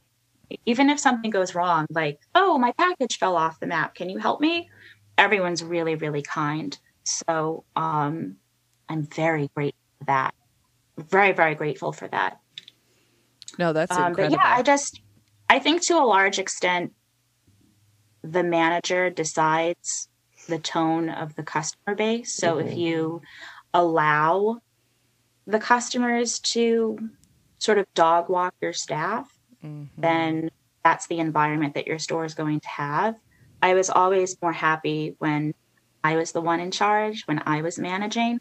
me. Even if something goes wrong, like, oh, my package fell off the map. Can you help me? Everyone's really, really kind. So um, I'm very grateful for that. Very, very grateful for that. No, that's Um, but yeah, I just I think to a large extent the manager decides the tone of the customer base. So if you allow the customers to sort of dog walk your staff, Mhm. then that's the environment that your store is going to have. I was always more happy when I was the one in charge, when I was managing.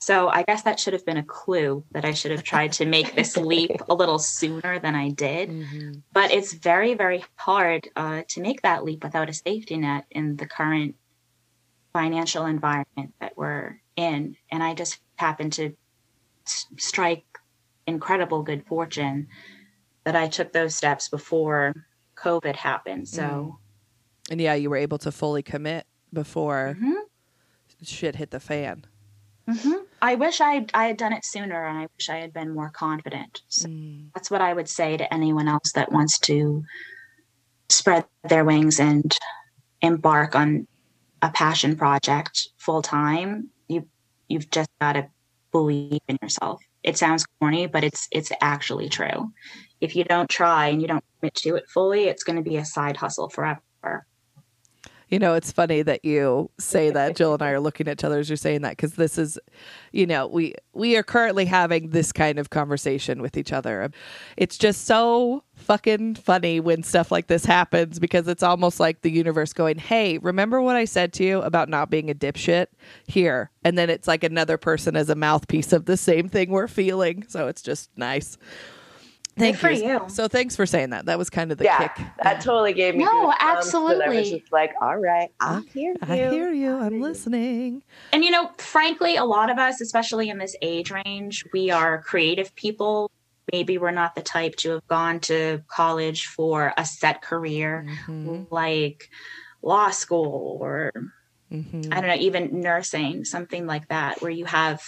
So I guess that should have been a clue that I should have tried to make this leap a little sooner than I did. Mhm. But it's very, very hard uh, to make that leap without a safety net in the current financial environment that we're in. And I just happened to s- strike incredible good fortune that I took those steps before COVID happened. So, And yeah, you were able to fully commit before Mhm. shit hit the fan. Mhm. I wish I I had done it sooner, and I wish I had been more confident. So Mm. that's what I would say to anyone else that wants to spread their wings and embark on a passion project full time. You you've just got to believe in yourself. It sounds corny, but it's it's actually true. If you don't try and you don't commit to it fully, it's going to be a side hustle forever. You know, it's funny that you say that. Jill and I are looking at each other as you're saying that because this is, you know, we we are currently having this kind of conversation with each other. It's just so fucking funny when stuff like this happens because it's almost like the universe going, "Hey, remember what I said to you about not being a dipshit? Here." And then it's like another person as a mouthpiece of the same thing we're feeling. So it's just nice. Thank Good for you. So thanks for saying that. That was kind of the yeah, kick. that totally gave me. No, goosebumps, and I was absolutely. just like, all right, I hear you. I hear you. I'm listening. And you know, frankly, a lot of us, especially in this age range, we are creative people. Maybe we're not the type to have gone to college for a set career Mhm. like law school or Mhm. I don't know, even nursing, something like that, where you have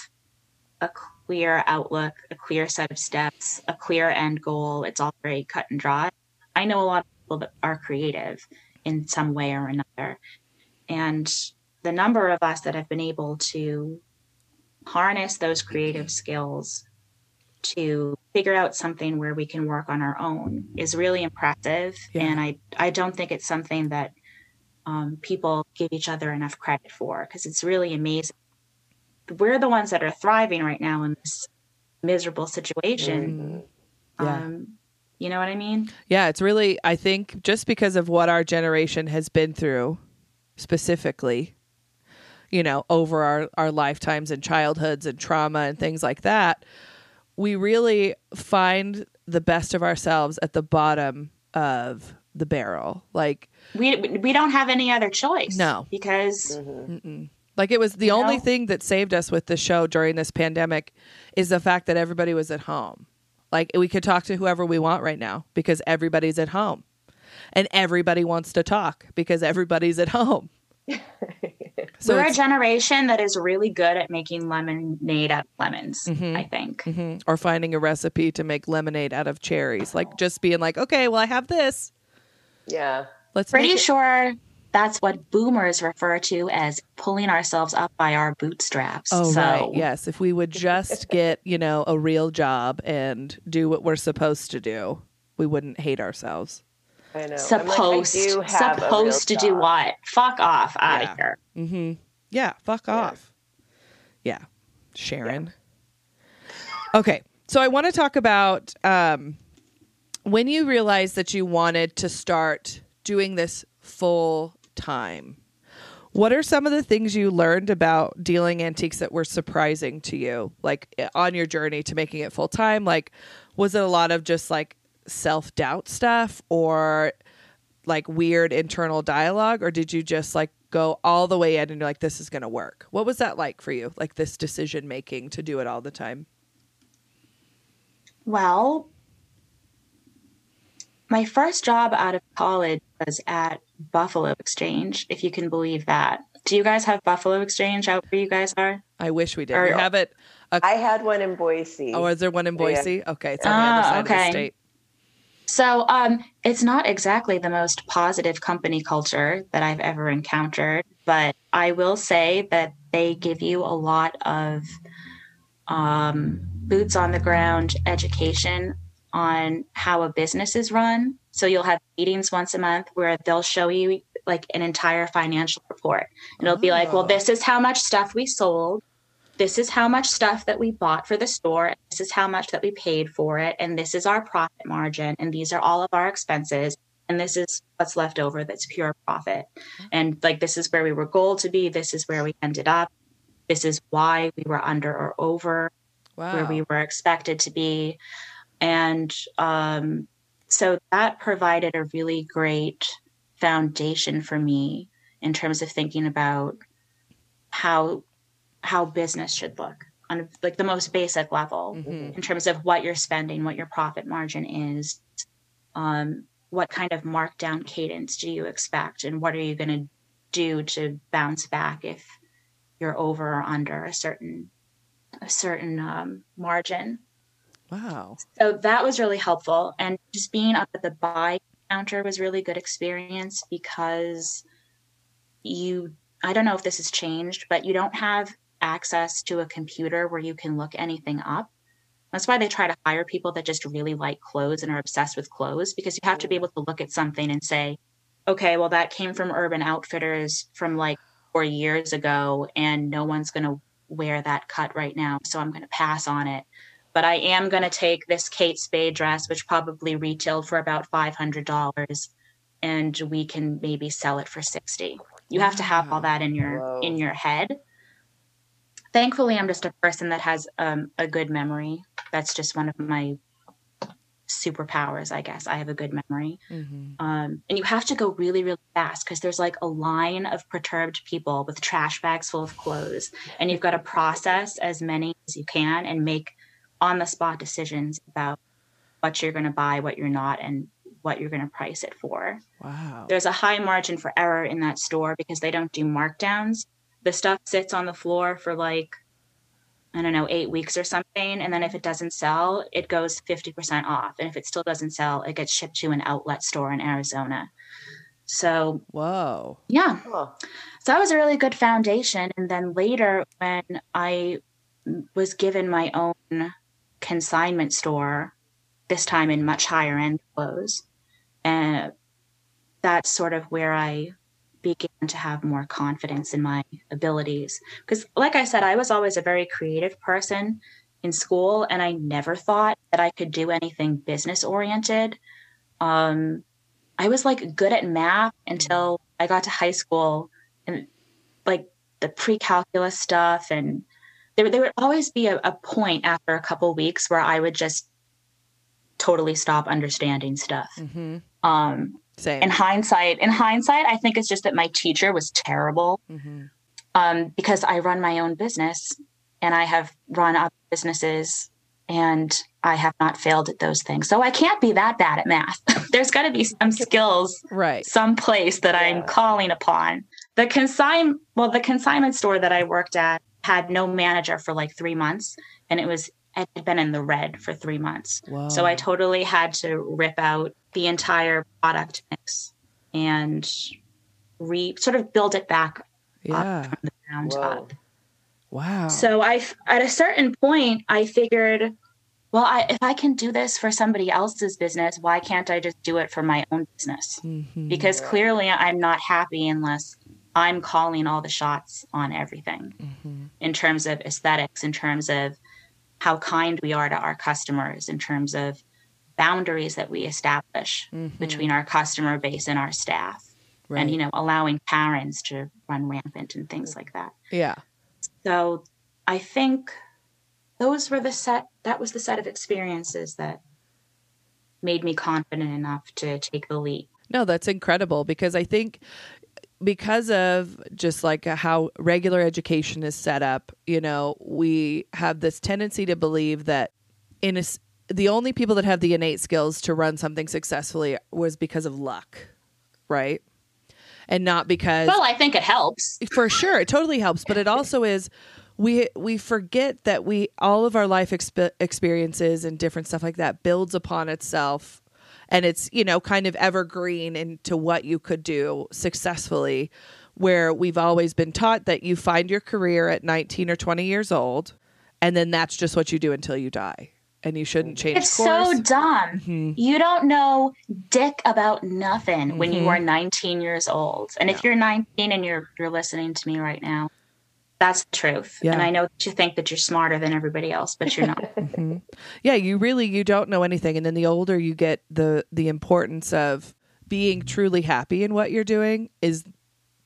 a clear outlook, a clear set of steps, a clear end goal. It's all very cut and dry. I know a lot of people that are creative in some way or another. And the number of us that have been able to harness those creative skills to figure out something where we can work on our own is really impressive. Yeah. And I, I don't think it's something that um, people give each other enough credit for because it's really amazing. We're the ones that are thriving right now in this miserable situation. Mhm. Yeah. Um, you know what I mean? Yeah, it's really, I think, just because of what our generation has been through specifically, you know, over our, our lifetimes and childhoods and trauma and things like that, we really find the best of ourselves at the bottom of the barrel. Like, We we don't have any other choice. No. because mm-mm. Like it was the You only know? thing that saved us with the show during this pandemic is the fact that everybody was at home. Like we could talk to whoever we want right now because everybody's at home. And everybody wants to talk because everybody's at home. so we're a generation that is really good at making lemonade out of lemons. Mhm. I think. Mhm. or finding a recipe to make lemonade out of cherries. Like just being like, okay, well I have this. Yeah. Let's Pretty make it. sure that's what boomers refer to as pulling ourselves up by our bootstraps. Oh so, right, yes. If we would just get you know a real job and do what we're supposed to do, we wouldn't hate ourselves. I know. Supposed, like, I do have a real supposed to do what? Fuck off out Yeah. of here. Mm-hmm. Yeah, fuck Yeah. off. Yeah, Sharon. Okay, so I want to talk about um, when you realized that you wanted to start doing this full time. What are some of the things you learned about dealing antiques that were surprising to you, like eh, on your journey to making it full time? Like, was it a lot of just like self doubt stuff or like weird internal dialogue, or did you just like go all the way in and you're like, this is going to work? What was that like for you? Like this decision making to do it all the time? Well, my first job out of college was at Buffalo Exchange, if you can believe that. Do you guys have Buffalo Exchange out where you guys are? I wish we did. Or- we have it. I had one in Boise. Oh, is there one in Yeah. Boise? Okay, it's on the Ah, other side of the okay. state. So, um, it's not exactly the most positive company culture that I've ever encountered, but I will say that they give you a lot of um, boots on the ground education on how a business is run. So you'll have meetings once a month where they'll show you like an entire financial report. And it'll be like, well, Oh. this is how much stuff we sold. This is how much stuff that we bought for the store. This is how much that we paid for it. And this is our profit margin. And these are all of our expenses. And this is what's left over that's pure profit. And like, this is where we were goal to be. This is where we ended up. This is why we were under or over Wow. where we were expected to be. And um, so that provided a really great foundation for me in terms of thinking about how how business should look on like the most basic level Mhm. in terms of what you're spending, what your profit margin is, um, what kind of markdown cadence do you expect, and what are you going to do to bounce back if you're over or under a certain a certain um, margin. Wow. So that was really helpful, and just being up at the buy counter was really good experience because you I don't know if this has changed, but you don't have access to a computer where you can look anything up. That's why they try to hire people that just really like clothes and are obsessed with clothes because you have to be able to look at something and say, okay, well, that came from Urban Outfitters from like four years ago, and no one's going to wear that cut right now. So I'm going to pass on it. But I am going to take this Kate Spade dress, which probably retailed for about $500, and we can maybe sell it for 60 You have to have all that in your Whoa. in your head thankfully i'm just a person that has um, a good memory that's just one of my superpowers, I guess. I have a good memory. Mhm. Um, and you have to go really, really fast because there's like a line of perturbed people with trash bags full of clothes. And you've got to process as many as you can and make on the spot decisions about what you're going to buy, what you're not, and what you're going to price it for. Wow. There's a high margin for error in that store because they don't do markdowns. The stuff sits on the floor for like, I don't know, eight weeks or something. And then if it doesn't sell, it goes 50% off. And if it still doesn't sell, it gets shipped to an outlet store in Arizona. So, Whoa. yeah. So that was a really good foundation. And then later, when I was given my own consignment store, this time in much higher end clothes, and that's sort of where I began to have more confidence in my abilities. Because, like I said, I was always a very creative person in school, and I never thought that I could do anything business oriented. Um, I was like good at math until I got to high school and like the pre-calculus stuff and there, there would always be a, a point after a couple weeks where I would just totally stop understanding stuff. hmm Um, Same. in hindsight, in hindsight, I think it's just that my teacher was terrible hmm um, because I run my own business and I have run other businesses and I have not failed at those things. So I can't be that bad at math. There's got to be some skills Right. Some place that I'm calling upon. The consign well, the consignment store that I worked at had no manager for like three months, and it was it had been in the red for three months. Whoa. So I totally had to rip out the entire product mix and re sort of build it back yeah. from the ground whoa. up. Wow. So I, at a certain point, I figured, well, I, if I can do this for somebody else's business, why can't I just do it for my own business? Mhm. Because clearly, I'm not happy unless I'm calling all the shots on everything Mhm. in terms of aesthetics, in terms of how kind we are to our customers, in terms of boundaries that we establish Mhm. between our customer base and our staff, Right. and you know, allowing parents to run rampant and things like that. yeah. So I think those were the set that was the set of experiences that made me confident enough to take the leap. No, that's incredible because I think because of just like how regular education is set up, you know, we have this tendency to believe that in a, the only people that have the innate skills to run something successfully was because of luck, right? And not because Well, I think it helps. for sure it totally helps but it also is we we forget that we all of our life exp- experiences and different stuff like that builds upon itself and it's you know kind of evergreen into what you could do successfully where we've always been taught that you find your career at 19 or 20 years old and then that's just what you do until you die and you shouldn't change It's course so dumb. Mhm. You don't know dick about nothing when you Mhm. are 19 years old. And if you're 19 and you're you're listening to me right now, that's the truth. Yeah. And I know that you think that you're smarter than everybody else, but you're not. Mhm. Yeah, you really you don't know anything, and then the older you get, the the importance of being truly happy in what you're doing is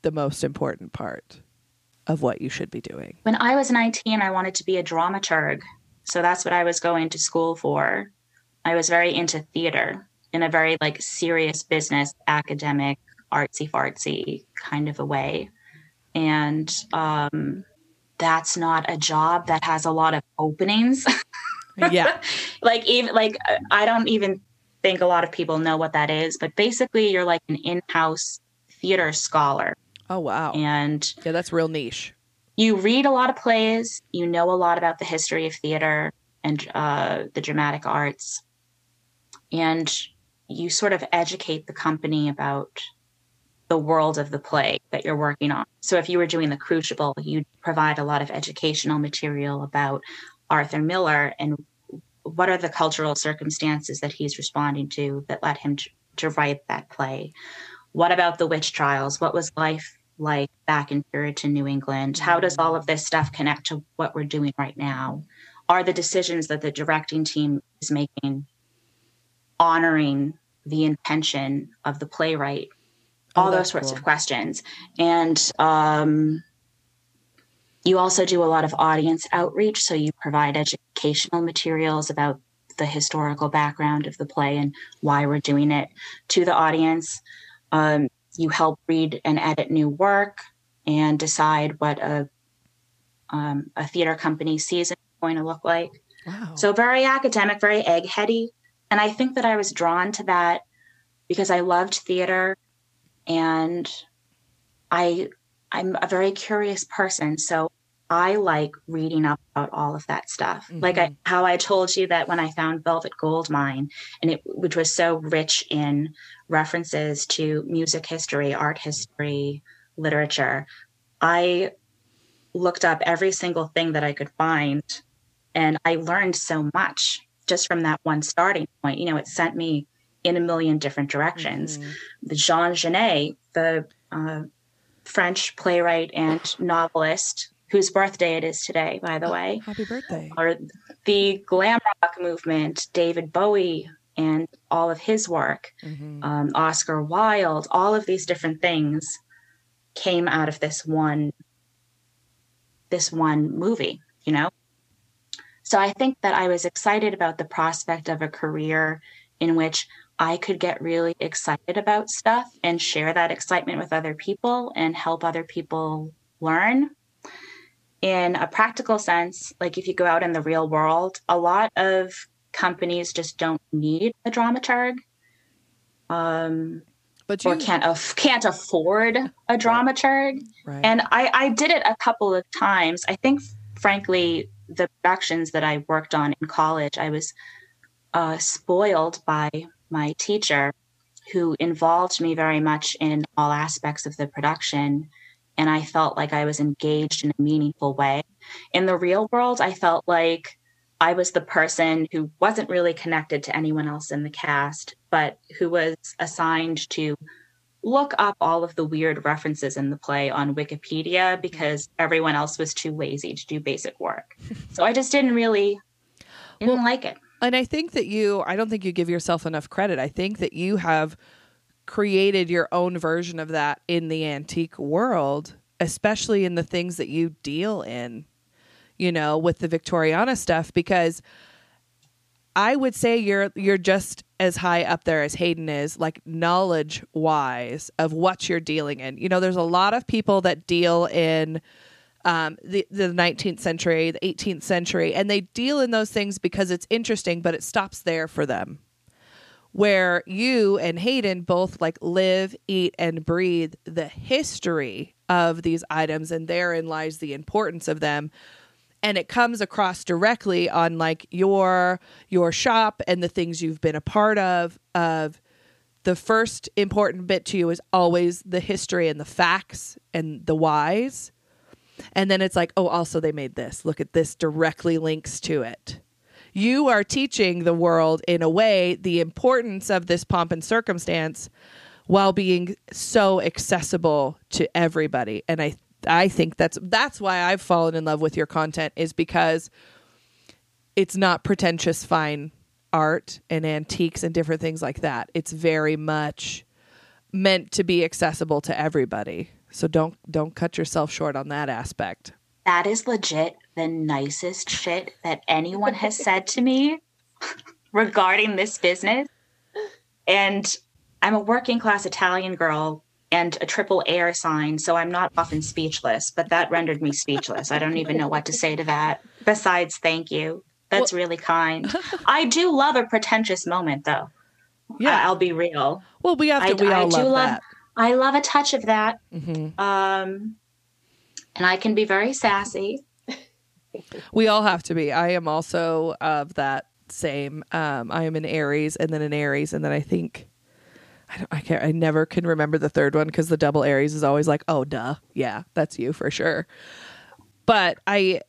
the most important part of what you should be doing. when I was 19, I wanted to be a dramaturg. So that's what I was going to school for. I was very into theater in a very like serious business, academic, artsy fartsy kind of a way. And um, that's not a job that has a lot of openings. Yeah, like even like I don't even think a lot of people know what that is, but basically you're like an in-house theater scholar oh wow, and yeah, that's real niche. you read a lot of plays, you know a lot about the history of theater and uh, the dramatic arts, and you sort of educate the company about the world of the play that you're working on. So if you were doing the Crucible, you'd provide a lot of educational material about Arthur Miller and what are the cultural circumstances that he's responding to that led him to, to write that play. What about the witch trials? What was life like back in Puritan New England? How does all of this stuff connect to what we're doing right now? Are the decisions that the directing team is making honoring the intention of the playwright? Oh, All those sorts cool. of questions. And um, you also do a lot of audience outreach. So you provide educational materials about the historical background of the play and why we're doing it to the audience. Um, you help read and edit new work and decide what a um, a theater company season is going to look like. Wow. So very academic, very eggheady, and I think that I was drawn to that because I loved theater and I I'm a very curious person. So I like reading up about all of that stuff. Mm-hmm. Like I, how I told you that when I found Velvet Goldmine, and it which was so rich in references to music history, art history, literature, I looked up every single thing that I could find, and I learned so much just from that one starting point. You know, it sent me in a million different directions. Mm-hmm. The Jean Genet, the uh, French playwright and novelist whose birthday it is today, by the way. Happy birthday. Or the glam rock movement, David Bowie and all of his work, mm-hmm. um, Oscar Wilde, all of these different things came out of this one this one movie, you know? So I think that I was excited about the prospect of a career in which I could get really excited about stuff and share that excitement with other people and help other people learn. In a practical sense, like if you go out in the real world, a lot of companies just don't need a dramaturg. Um, but you, or can't af- can't afford a dramaturg. Right. And I, I did it a couple of times. I think, frankly, the productions that I worked on in college, I was uh, spoiled by my teacher who involved me very much in all aspects of the production and i felt like i was engaged in a meaningful way. In the real world i felt like i was the person who wasn't really connected to anyone else in the cast but who was assigned to look up all of the weird references in the play on wikipedia because everyone else was too lazy to do basic work. So i just didn't really didn't well, like it and I think that you, I don't think you give yourself enough credit. I think that you have created your own version of that in the antique world, especially in the things that you deal in, you know, with the Victoriana stuff, because I would say you're you're just as high up there as Hayden is, like knowledge wise of what you're dealing in. You know, there's a lot of people that deal in um, the, the 19th century, the 18th century, and they deal in those things because it's interesting, but it stops there for them. Where you and Hayden both like live, eat, and breathe the history of these items, and therein lies the importance of them and it comes across directly on like your your shop and the things you've been a part of of the first important bit to you is always the history and the facts and the whys and then it's like, oh, also they made this. Look at this directly links to it. You are teaching the world in a way the importance of this pomp and circumstance while being so accessible to everybody. And I I think that's that's why I've fallen in love with your content is because it's not pretentious fine art and antiques and different things like that. It's very much meant to be accessible to everybody. So don't don't cut yourself short on that aspect. That is legit the nicest shit that anyone has said to me regarding this business. And I'm a working class Italian girl and a triple air sign, so I'm not often speechless, but that rendered me speechless. I don't even know what to say to that. Besides, thank you. That's well, really kind. I do love a pretentious moment though. Yeah. I, will be real. Well, we have to. I, we all I love, love that. I love a touch of that. Mm-hmm. Um, and I can be very sassy. we all have to be. I am also of that same. Um, I am an Aries and then an Aries, and then I think I don't. I can't. I never can remember the third one because the double Aries is always like, oh, duh, yeah, that's you for sure. But I.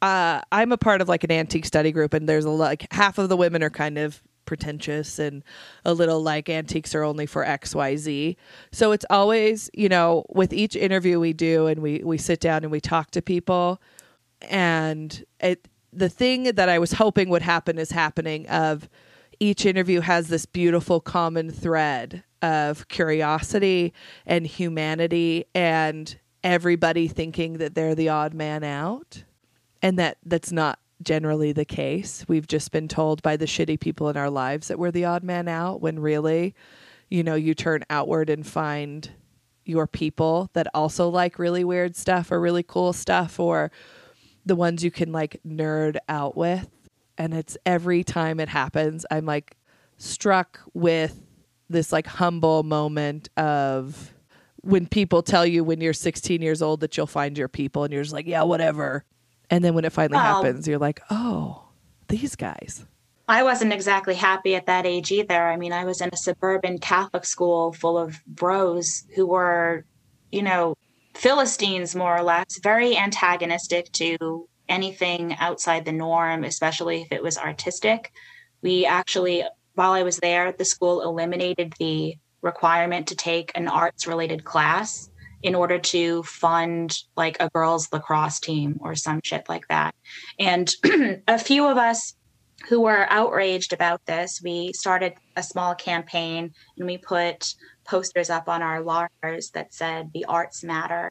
Uh, I'm a part of like an antique study group, and there's a like half of the women are kind of pretentious and a little like antiques are only for xyz so it's always you know with each interview we do and we we sit down and we talk to people and it the thing that i was hoping would happen is happening of each interview has this beautiful common thread of curiosity and humanity and everybody thinking that they're the odd man out and that that's not generally the case. We've just been told by the shitty people in our lives that we're the odd man out when really, you know, you turn outward and find your people that also like really weird stuff or really cool stuff or the ones you can like nerd out with. And it's every time it happens, I'm like struck with this like humble moment of when people tell you when you're 16 years old that you'll find your people and you're just like, yeah, whatever. And then when it finally Well- happens, you're like, oh, these guys. I wasn't exactly happy at that age either. I mean, I was in a suburban Catholic school full of bros who were, you know, Philistines more or less, very antagonistic to anything outside the norm, especially if it was artistic. We actually, while I was there, the school eliminated the requirement to take an arts related class in order to fund like a girls lacrosse team or some shit like that. And a few of us who were outraged about this, we started a small campaign and we put posters up on our lockers that said the arts matter.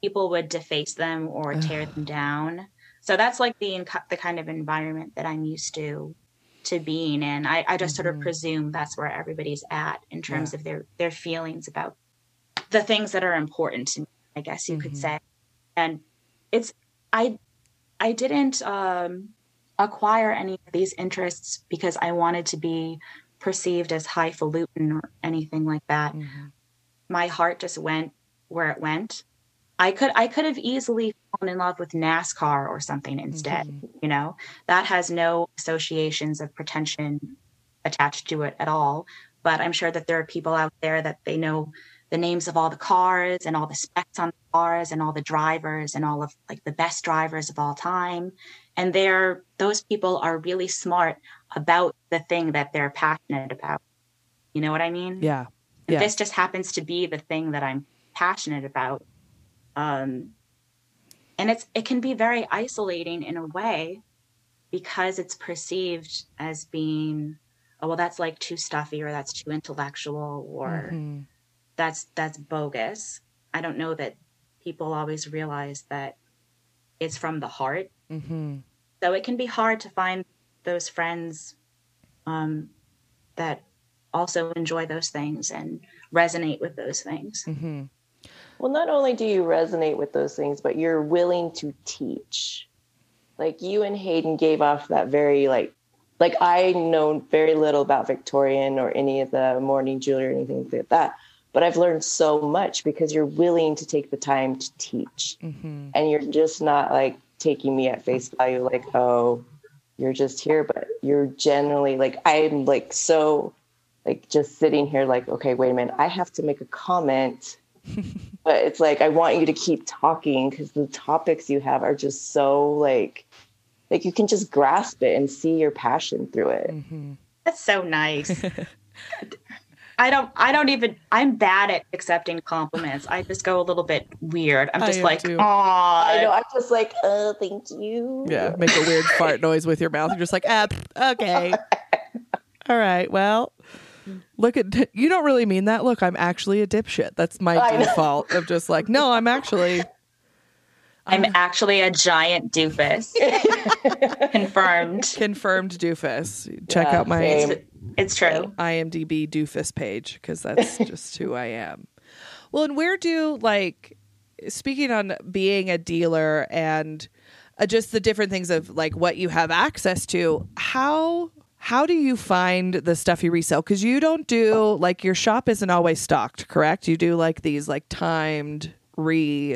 People would deface them or tear them down. So that's like the the kind of environment that I'm used to to being in. I, I just sort of mm-hmm. presume that's where everybody's at in terms of their their feelings about the things that are important to me, I guess you could mm-hmm. say. And it's I I didn't um acquire any of these interests because I wanted to be perceived as highfalutin or anything like that. Mm-hmm. My heart just went where it went. I could I could have easily fallen in love with NASCAR or something instead, mm-hmm. you know. That has no associations of pretension attached to it at all, but I'm sure that there are people out there that they know the names of all the cars and all the specs on the cars and all the drivers and all of like the best drivers of all time and they're those people are really smart about the thing that they're passionate about you know what i mean Yeah. Yeah. this just happens to be the thing that i'm passionate about um and it's it can be very isolating in a way because it's perceived as being oh well that's like too stuffy or that's too intellectual or Mhm. That's that's bogus i don't know that people always realize that it's from the heart Mhm. so it can be hard to find those friends um, that also enjoy those things and resonate with those things Mhm. Well, not only do you resonate with those things, but you're willing to teach. Like you and Hayden gave off that very like like I know very little about Victorian or any of the mourning jewelry or anything like that. But I've learned so much because you're willing to take the time to teach. Mhm. And you're just not like taking me at face value, like, oh, you're just here, but you're generally like I'm like so like just sitting here like, okay, wait a minute, I have to make a comment but it's like I want you to keep talking because the topics you have are just so like like you can just grasp it and see your passion through it. Mhm. that's so nice i don't i don't even i'm bad at accepting compliments i just go a little bit weird i'm just am like too. I know oh I'm just like, oh, thank you. Yeah. Make a weird fart noise with your mouth. You're just like, ah, okay. All right. Well, look at you. Don't really mean that. Look, I'm actually a dipshit. That's my I know. default of just like, no, I'm actually. I'm actually a giant doofus confirmed confirmed doofus. Check Yeah, out my it's, it's true IMDb doofus page because that's just who I am. Well, and where do like speaking on being a dealer and uh, just the different things of like what you have access to, how how do you find the stuff you resell? Because you don't do like your shop isn't always stocked, correct? You do like these like timed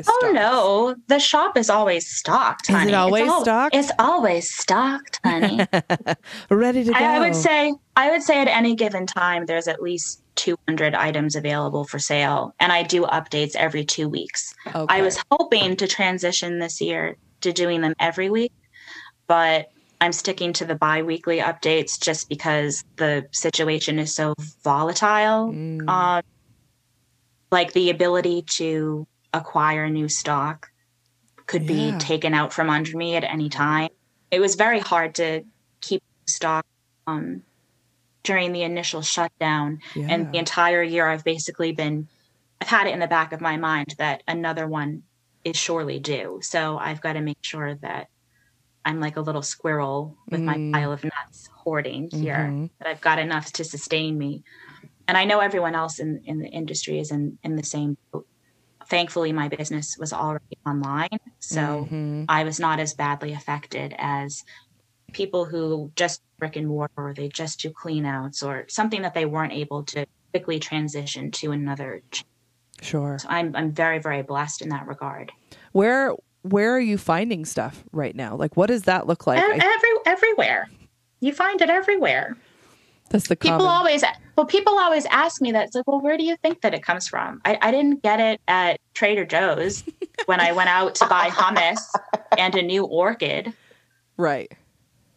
Oh no, the shop is always stocked. Is it Honey. It's always al- stocked? It's always stocked, honey. ready to go. I, I would say I would say at any given time there's at least 200 items available for sale, and I do updates every two weeks. I was hoping to transition this year to doing them every week, but I'm sticking to the bi-weekly updates just because the situation is so volatile. Mm. Um, like the ability to acquire new stock could Yeah. be taken out from under me at any time. It was very hard to keep stock um, during the initial shutdown. And the entire year, I've basically been, I've had it in the back of my mind that another one is surely due. So I've got to make sure that I'm like a little squirrel with my Mm. pile of nuts hoarding here, Mhm. that I've got enough to sustain me. And I know everyone else in, in the industry is in, in the same boat. Thankfully, my business was already online. So Mhm. I was not as badly affected as people who just brick and mortar or they just do clean outs or something that they weren't able to quickly transition to another. Sure. So I'm, I'm very, very blessed in that regard. Where where are you finding stuff right now? Like, what does that look like? Every, everywhere. You find it everywhere. That's the People common. always, well, people always ask me that. It's like, well, where do you think that it comes from? I, I didn't get it at Trader Joe's when I went out to buy hummus and a new orchid. right.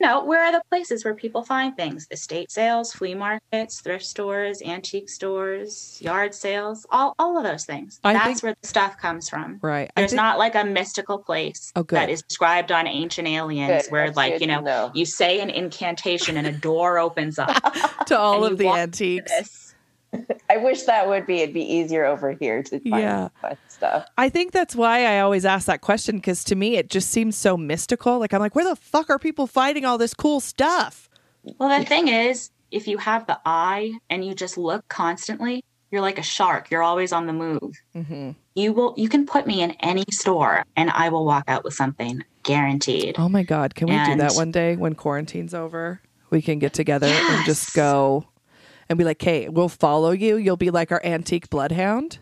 No, where are the places where people find things? Estate sales, flea markets, thrift stores, antique stores, yard sales, all, all of those things. I That's think- where the stuff comes from. Right. I There's think- not like a mystical place Oh, that is described on Ancient Aliens Good. where, That's like, you know, know. you say an incantation and a door opens up. to all of the walk antiques. This. I wish that would be. It'd be easier over here to find Yeah. fun stuff. I think that's why I always ask that question because to me it just seems so mystical. Like I'm like, where the fuck are people finding all this cool stuff? Well, the thing is, if you have the eye and you just look constantly, you're like a shark. You're always on the move. Mm-hmm. You will. You can put me in any store, and I will walk out with something guaranteed. Oh my god, can we do that one day when quarantine's over? We can get together and just go and be like, "Hey, we'll follow you. You'll be like our antique bloodhound."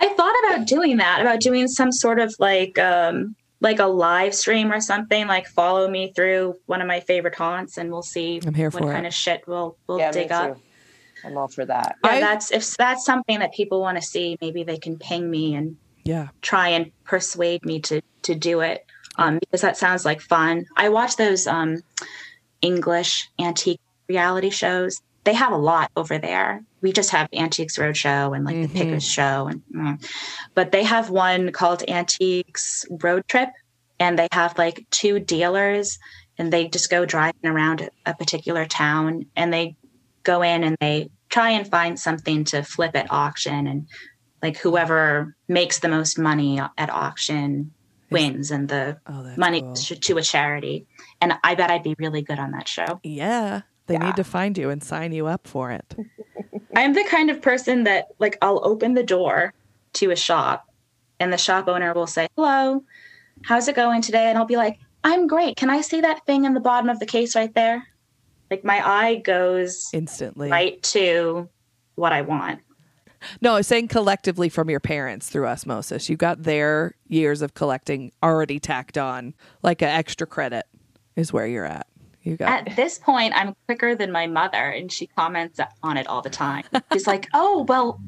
I thought about doing that. About doing some sort of like, um, like a live stream or something. Like follow me through one of my favorite haunts, and we'll see I'm here what for kind it. of shit we'll we'll yeah, dig up. I'm all for that. Yeah, I've- that's if that's something that people want to see. Maybe they can ping me and Yeah. try and persuade me to to do it um, because that sounds like fun. I watch those um, English antique reality shows. They have a lot over there. We just have Antiques Roadshow and like Mhm. the Pickers Show, and mm. but they have one called Antiques Road Trip, and they have like two dealers, and they just go driving around a particular town, and they go in and they try and find something to flip at auction, and like whoever makes the most money at auction wins, and the Oh, money cool. to a charity. And I bet I'd be really good on that show. Yeah. They Yeah. need to find you and sign you up for it. I'm the kind of person that like I'll open the door to a shop and the shop owner will say, "Hello, how's it going today?" And I'll be like, "I'm great. Can I see that thing in the bottom of the case right there?" Like my eye goes Instantly. right to what I want. No, I was saying collectively from your parents through osmosis. You got their years of collecting already tacked on. Like an extra credit is where you're at. You got At this point, I'm quicker than my mother, and she comments on it all the time. She's like, "Oh, well,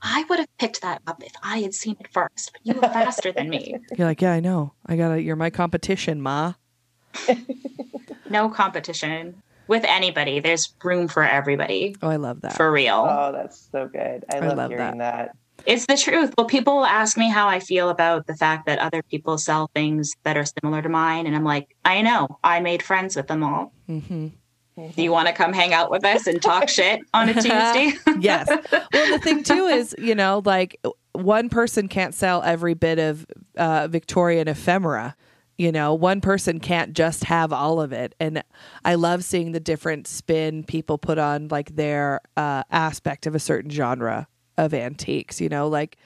I would have picked that up if I had seen it first, but you were faster than me." You're like, yeah, I know. I gotta. You're my competition, ma. No competition with anybody. There's room for everybody, Oh, I love that. for real. Oh, that's so good. I, I love, love hearing that. It's the truth. Well, people ask me how I feel about the fact that other people sell things that are similar to mine. And I'm like, I know. I made friends with them all. hmm Do you want to come hang out with us and talk shit on a Tuesday? yes. Well, the thing too is, you know, like one person can't sell every bit of uh, Victorian ephemera. You know, one person can't just have all of it. And I love seeing the different spin people put on like their uh, aspect of a certain genre of antiques. You know, like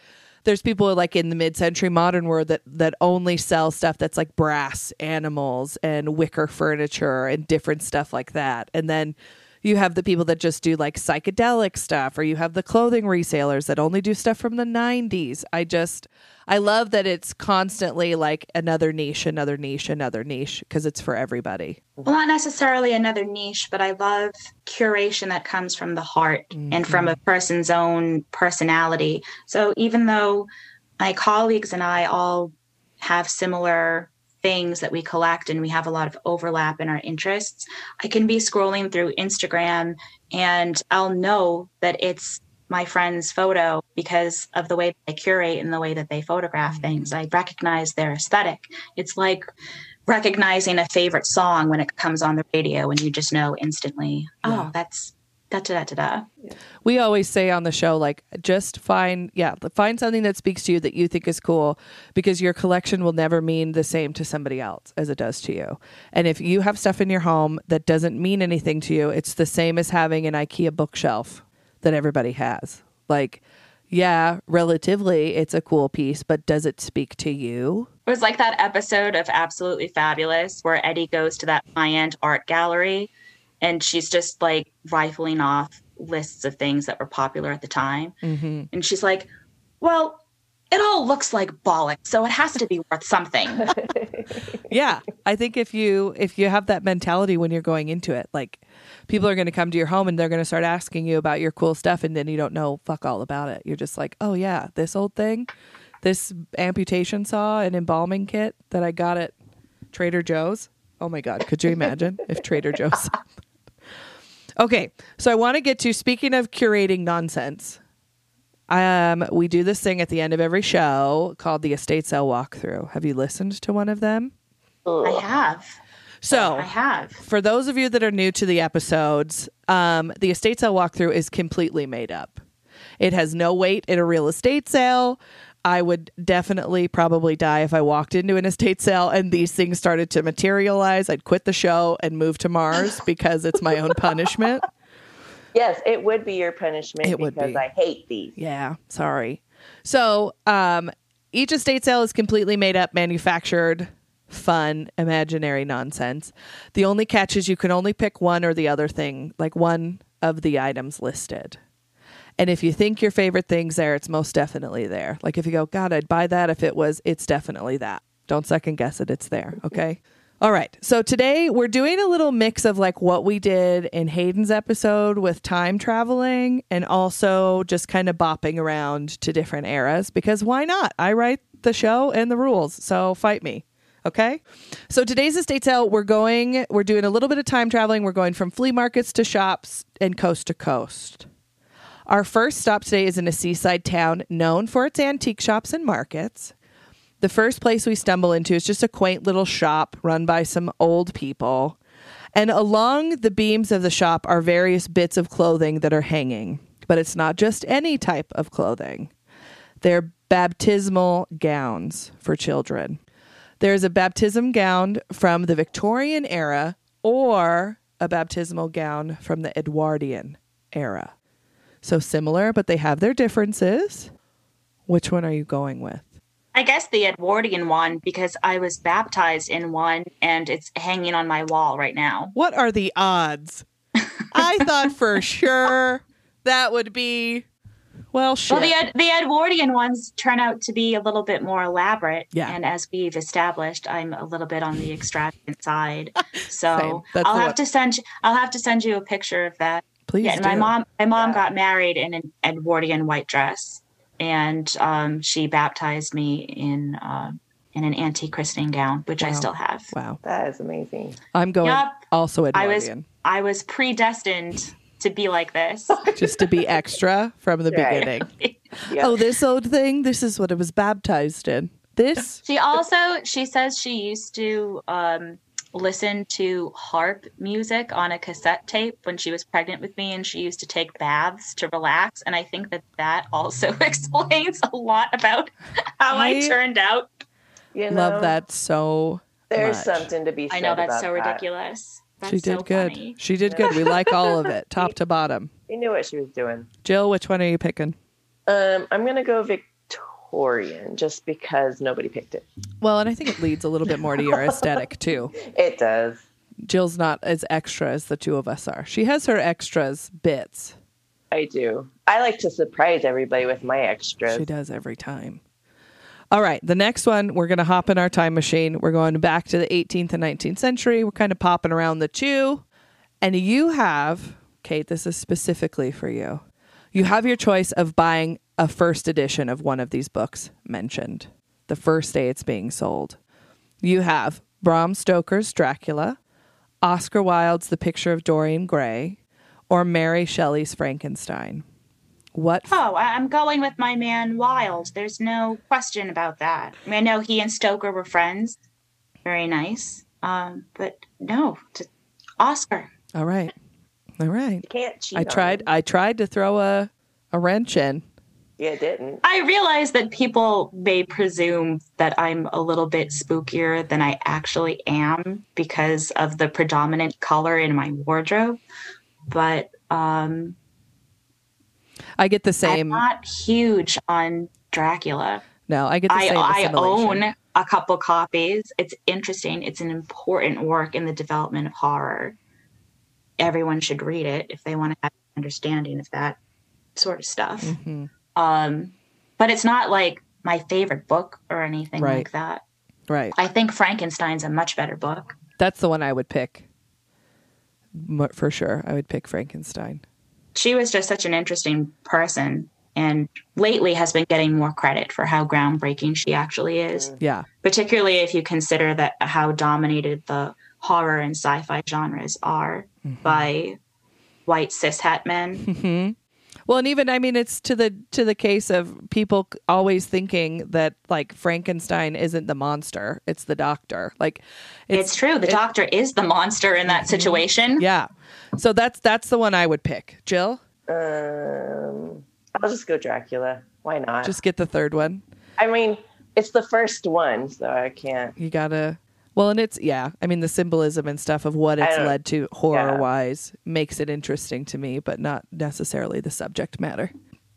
there's people like in the mid-century modern world that that only sell stuff that's like brass animals and wicker furniture and different stuff like that and then you have the people that just do like psychedelic stuff or you have the clothing resellers that only do stuff from the 90s i just i love that it's constantly like another niche another niche another niche because it's for everybody. Well, not necessarily another niche, but I love curation that comes from the heart and from a mm-hmm. person's own personality. So even though my colleagues and I all have similar things that we collect and we have a lot of overlap in our interests, I can be scrolling through Instagram and I'll know that it's my friend's photo because of the way they curate and the way that they photograph mm-hmm. things. I recognize their aesthetic. It's like recognizing a favorite song when it comes on the radio and you just know instantly, oh, Yeah. oh, that's da Da da da da. We always say on the show like just find yeah find something that speaks to you that you think is cool because your collection will never mean the same to somebody else as it does to you. And if you have stuff in your home that doesn't mean anything to you it's the same as having an ikea bookshelf that everybody has. Like yeah relatively it's a cool piece but does it speak to you? It was like that episode of Absolutely Fabulous where Eddie goes to that high end art gallery and she's just like rifling off lists of things that were popular at the time. mm-hmm. And she's like, well, it all looks like bollocks, so it has to be worth something. yeah i think if you if you have that mentality when you're going into it like people are going to come to your home and they're going to start asking you about your cool stuff and then you don't know fuck all about it you're just like oh yeah this old thing this amputation saw and embalming kit that i got at trader joe's oh my god could you imagine if trader joe's okay so i want to get to speaking of curating nonsense um, we do this thing at the end of every show called the estate sale walkthrough. Have you listened to one of them? I have. So, I have. for those of you that are new to the episodes, um, the estate sale walkthrough is completely made up. It has no weight in a real estate sale. I would definitely probably die if I walked into an estate sale and these things started to materialize. I'd quit the show and move to Mars because it's my own punishment. Yes, it would be your punishment It would because be. I hate these. Yeah, sorry. So, um, each estate sale is completely made up, manufactured, fun, imaginary nonsense. The only catch is you can only pick one or the other thing, like one of the items listed. And if you think your favorite thing's there, it's most definitely there. Like if you go, God, I'd buy that if it was, it's definitely that. Don't second guess it, it's there. Okay. All right. So today we're doing a little mix of like what we did in Hayden's episode with time traveling and also just kind of bopping around to different eras because why not? I write the show and the rules. So fight me. Okay. So today's estate sale, we're going, we're doing a little bit of time traveling. We're going from flea markets to shops and coast to coast. Our first stop today is in a seaside town known for its antique shops and markets. The first place we stumble into is just a quaint little shop run by some old people. And along the beams of the shop are various bits of clothing that are hanging. But it's not just any type of clothing, they're baptismal gowns for children. There's a baptism gown from the Victorian era or a baptismal gown from the Edwardian era. So similar, but they have their differences. Which one are you going with? I guess the Edwardian one because I was baptized in one and it's hanging on my wall right now. What are the odds? I thought for sure that would be well shit. Well, the Ed- the Edwardian ones turn out to be a little bit more elaborate. Yeah. And as we've established, I'm a little bit on the extravagant side. So I'll have one. to send you, I'll have to send you a picture of that. Please yeah, and my mom my mom Yeah. got married in an Edwardian white dress, and um, she baptized me in uh, in an antique christening gown, which I still have. Wow. That is amazing. I'm going Yep. also I was Edwardian. I was predestined to be like this. just to be extra from the Right. beginning. Yeah. Oh, this old thing, this is what I was baptized in. This She also she says she used to um, listen to harp music on a cassette tape when she was pregnant with me, and she used to take baths to relax. And I think that that also explains a lot about how I, I turned out. you know, love that so There's much. something to be said I know that's about so that. ridiculous. That's she did so good. funny. She did good. We like all of it, top to bottom. You knew what she was doing. Jill, which one are you picking? Um, I'm gonna go Victorian just because nobody picked it. Well, and I think it leads a little bit more to your aesthetic too. It does. Jill's not as extra as the two of us are. She has her extras bits. I do. I like to surprise everybody with my extras. She does every time. All right, the next one, we're going to hop in our time machine. We're going back to the 18th and 19th century. We're kind of popping around the two. And you have, Kate, this is specifically for you. You have your choice of buying a first edition of one of these books mentioned the first day it's being sold. You have Bram Stoker's Dracula, Oscar Wilde's The Picture of Dorian Gray, or Mary Shelley's Frankenstein. What Oh, I- I'm going with my man Wilde. There's no question about that. I, mean, I know he and Stoker were friends. Very nice. Um, but no, to Oscar. All right. All right. You can't cheat. I tried. I tried to throw a a wrench in. Yeah, didn't. I realize that people may presume that I'm a little bit spookier than I actually am because of the predominant color in my wardrobe. But um, I get the same. I'm not huge on Dracula. no, I get the I, same. I assimilation. own a couple copies. It's interesting. It's an important work in the development of horror. Everyone should read it if they want to have an understanding of that sort of stuff. Mhm. Um, but it's not like my favorite book or anything Right. like that. Right. I think Frankenstein's a much better book. That's the one I would pick. For sure, I would pick Frankenstein. She was just such an interesting person and lately has been getting more credit for how groundbreaking she actually is, mm. Yeah. particularly if you consider that how dominated the horror and sci-fi genres are mm-hmm. by white cishet men. Mm-hmm. Well, and even I mean, it's to the to the case of people always thinking that like Frankenstein isn't the monster; it's the doctor. Like, It's, true. The it- doctor is the monster in that situation. Yeah. So that's that's the one I would pick. Jill, Um, I'll just go Dracula. Why not? just get the third one. I mean, it's the first one, so I can't. You gotta. Well, and it's yeah. I mean, the symbolism and stuff of what it's led to horror wise makes it interesting to me, but not necessarily the subject matter.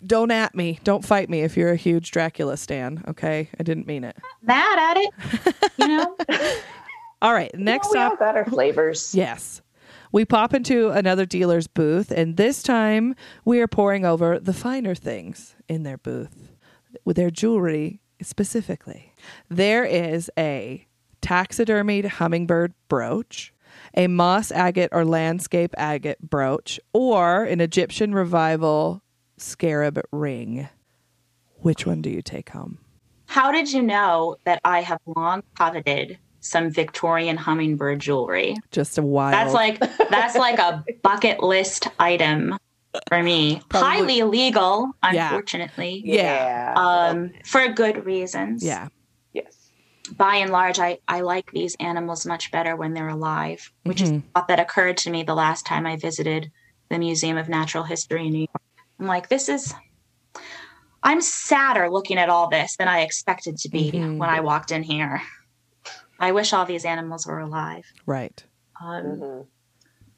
Don't at me. Don't fight me if you're a huge Dracula stan. Okay, I didn't mean it. Mad at it, you know. All right, next we up. all got our flavors. Yes. We pop into another dealer's booth, and this time we are poring over the finer things in their booth, with their jewelry specifically. There is a taxidermied hummingbird brooch, a moss agate or landscape agate brooch, or an Egyptian revival scarab ring. Which one do you take home? How did you know that I have long coveted some Victorian hummingbird jewelry? Just a wild. That's like that's like a bucket list item for me. Probably- Highly illegal, Yeah. unfortunately. Yeah. Um, for good reasons. yeah. Yes. By and large, I, I like these animals much better when they're alive, which is Mhm. a thought that occurred to me the last time I visited the Museum of Natural History in New York. I'm like, this is I'm sadder looking at all this than I expected to be Mhm. when I walked in here. I wish all these animals were alive. Right. Um, Mhm.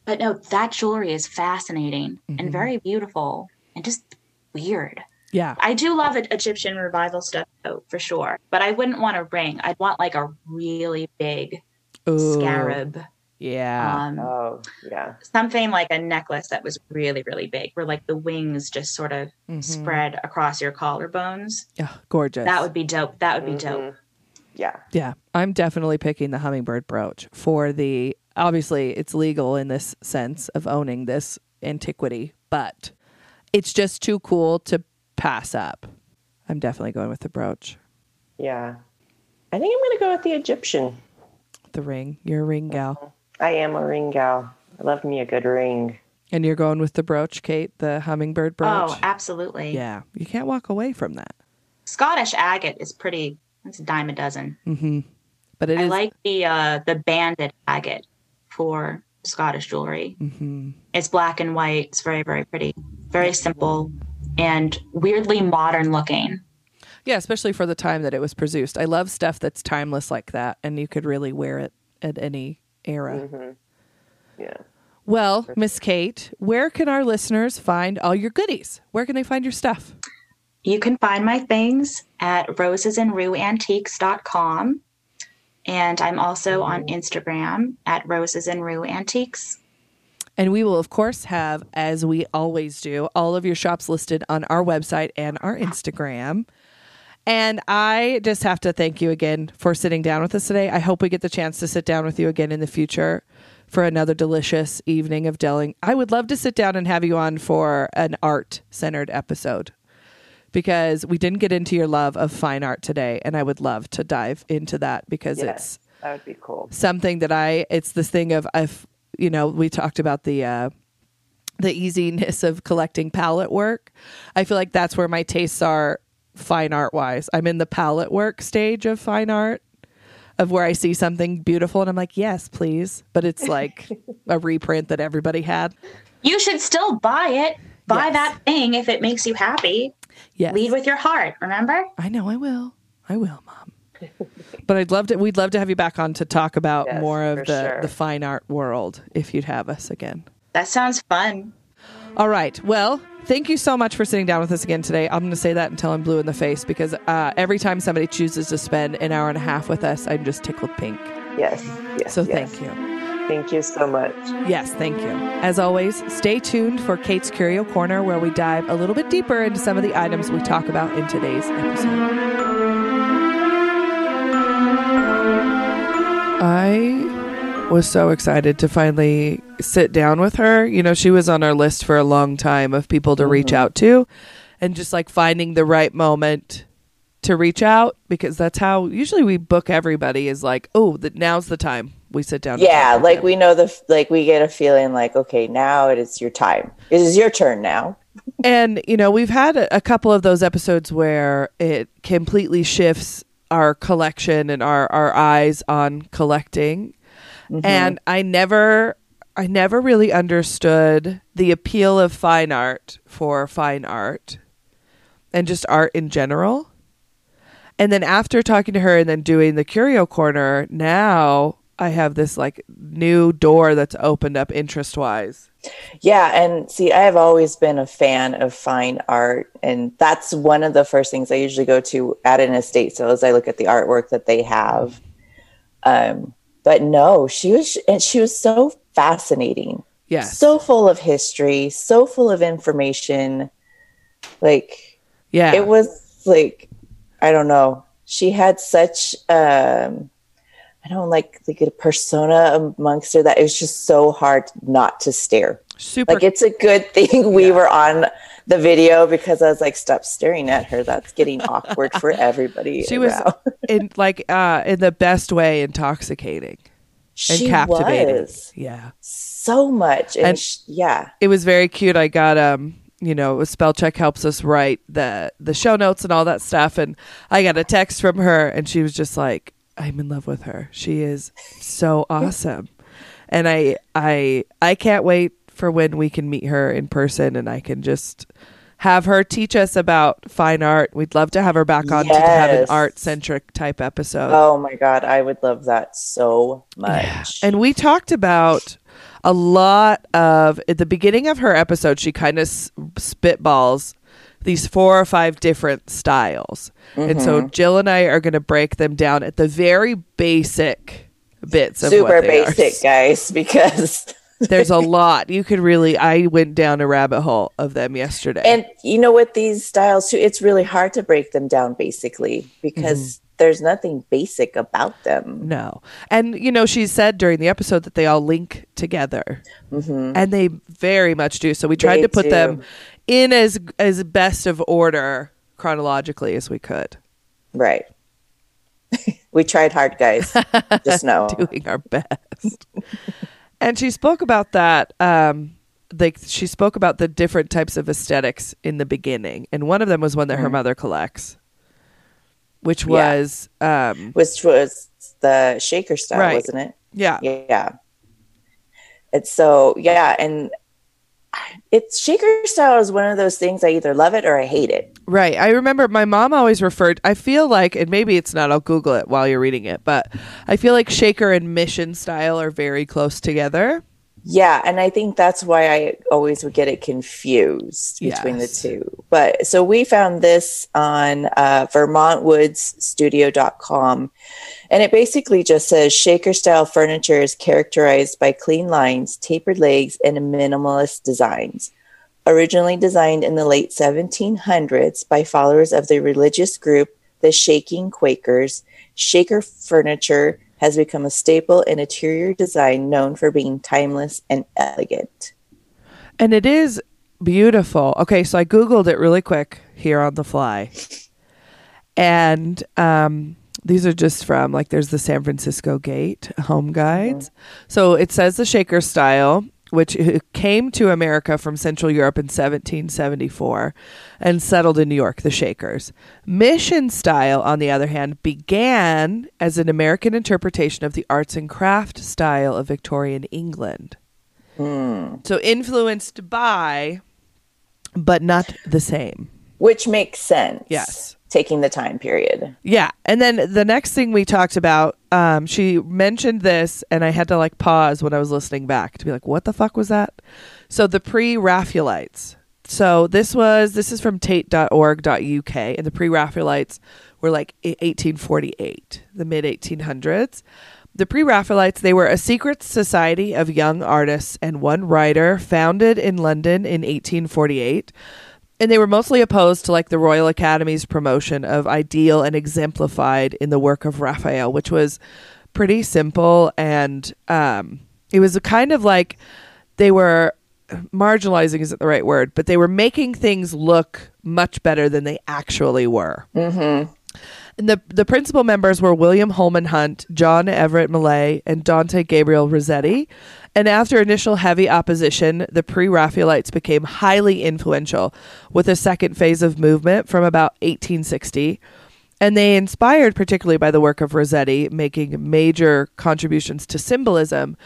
But no, that jewelry is fascinating and very beautiful and just weird. Yeah. I do love Egyptian revival stuff, though, for sure. But I wouldn't want a ring. I'd want like a really big Ooh, scarab. Yeah. Um, Oh, yeah. something like a necklace that was really, really big, where like the wings just sort of Mhm. spread across your collarbones. Yeah, gorgeous. That would be dope. That would be dope. Mhm. Yeah. Yeah, I'm definitely picking the hummingbird brooch for the. Obviously, it's legal in this sense of owning this antiquity, but it's just too cool to pass up. I'm definitely going with the brooch. Yeah. I think I'm going to go with the Egyptian. The ring. You're a ring gal. I am a ring gal. I love me a good ring. And you're going with the brooch, Kate, the hummingbird brooch? Oh, absolutely. yeah. You can't walk away from that. Scottish agate is pretty. It's a dime a dozen. hmm But it I is- like the uh, the banded agate for Scottish jewelry. Mhm. It's black and white. It's very very pretty, very simple, and weirdly modern looking. Yeah, especially for the time that it was produced. I love stuff that's timeless like that, and you could really wear it at any era. hmm Yeah. Well, Miss Kate, where can our listeners find all your goodies? Where can they find your stuff? You can find my things at rosesandrueantiques.com. And I'm also on Instagram at Roses and Rue Antiques. And we will, of course, have, as we always do, all of your shops listed on our website and our Instagram. And I just have to thank you again for sitting down with us today. I hope we get the chance to sit down with you again in the future for another delicious evening of delling. I would love to sit down and have you on for an art centered episode because we didn't get into your love of fine art today. And I would love to dive into that because it's That would be cool. something that I it's this thing of I've you know we talked about the uh the easiness of collecting palette work. I feel like that's where my tastes are fine art wise. I'm in the palette work stage of fine art of where I see something beautiful and I'm like, "Yes, please." But it's like a reprint that everybody had. You should still buy it. Buy Yes. that thing if it makes you happy. Yes. Lead with your heart, remember? I know I will. I will, mom. But I'd love to we'd love to have you back on to talk about Yes, more of the sure. the fine art world if you'd have us again. That sounds fun. All right. Well, thank you so much for sitting down with us again today. I'm going to say that until I'm blue in the face because uh, every time somebody chooses to spend an hour and a half with us, I'm just tickled pink. Yes. Yes. So yes. thank you. Thank you so much. Yes, thank you. As always, stay tuned for Kate's Curio Corner, where we dive a little bit deeper into some of the items we talk about in today's episode. I was so excited to finally sit down with her. You know, she was on our list for a long time of people to reach mm-hmm. out to, and just like finding the right moment to reach out because that's how usually we book everybody is like, oh, the, now's the time we sit down. Yeah, like we know the like we get a feeling like okay, now it is your time. It is your turn now. and you know we've had a, a couple of those episodes where it completely shifts our collection and our our eyes on collecting. Mm-hmm. And i never i never really understood the appeal of fine art for fine art and just art in general. And then after talking to her and then doing the curio corner now i have this like new door that's opened up interest wise Yeah, and see, I have always been a fan of fine art, and that's one of the first things I usually go to at an estate sale as I look at the artwork that they have. Um, but no, she was, and she was so fascinating, Yeah. so full of history, so full of information. Like yeah it was like, I don't know, she had such um, I don't like like a persona amongst her that it was just so hard not to stare. Super like it's a good thing we were on the video because I was like, stop staring at her. That's getting awkward for everybody. she was in like uh in the best way intoxicating and she captivating. was. Yeah. So much, and, And- sh- yeah, it was very cute. I got um you know spell check helps us write the the show notes and all that stuff. And i got a text from her and she was just like i'm in love with her. She is so awesome. And i i i can't wait for when we can meet her in person and i can just have her teach us about fine art. We'd love to have her back on to have an art centric type episode. Oh my god, I would love that so much. and we talked about a lot of at the beginning of her episode. She kind of s- spitballs these four or five different styles, and so Mm-hmm. Jill and I are going to break them down at the very basic bits of Super what they are. basic, guys, because There's a lot you could really. I went down a rabbit hole of them yesterday. and you know what these styles too, it's really hard to break them down basically because Mm-hmm. There's nothing basic about them. No. And, you know, she said during the episode that they all link together. And they very much do. So we tried Mm-hmm. They to put them in as as best of order chronologically as we could. Right. we tried hard, guys. Just know. Doing our best. and she spoke about that um like she spoke about the different types of aesthetics in the beginning. And one of them was one that her mother collects. Which Mm-hmm. Yeah. was um Which was the shaker style, Right. wasn't it? yeah. Yeah. It's so yeah, and it's shaker style is one of those things I either love it or I hate it. Right. I remember my mom always referred I feel like and maybe it's not, I'll Google it while you're reading it, but I feel like shaker and mission style are very close together. Yeah, and I think that's why I always would get it confused between Yes. the two. But so we found this on uh, VermontWoodsStudio.com, and it basically just says shaker style furniture is characterized by clean lines, tapered legs, and minimalist designs. Originally designed in the late 1700s by followers of the religious group the Shaking Quakers, shaker furniture has become a staple in interior design known for being timeless and elegant. And it is beautiful. Okay, so I googled it really quick here on the fly. And um these are just from like there's the San Francisco Gate home guides. So it says the shaker style which came to America from Central Europe in 1774 and settled in New York, the Shakers. Mission style, on the other hand, began as an American interpretation of the arts and craft style of Victorian England. Hmm. So influenced by, but not the same. Which makes sense. Yes. Taking the time period. Yeah. And then the next thing we talked about, um, she mentioned this, and I had to like pause when I was listening back to be like, what the fuck was that? So the pre Raphaelites. So this was, this is from tate.org.uk, and the pre Raphaelites were like 1848, the mid 1800s. The pre Raphaelites, they were a secret society of young artists and one writer founded in London in 1848 and they were mostly opposed to like the Royal Academy's promotion of ideal and exemplified in the work of Raphael, which was pretty simple and um, it was a kind of like they were marginalizing isn't the right word, but they were making things look much better than they actually were. Mm-hmm. And the the principal members were William Holman Hunt, John Everett Millais, and Dante Gabriel Rossetti. And after initial heavy opposition, the pre Raphaelites became highly influential with a second phase of movement from about 1860. And they inspired particularly by the work of Rossetti, making major contributions to symbolism.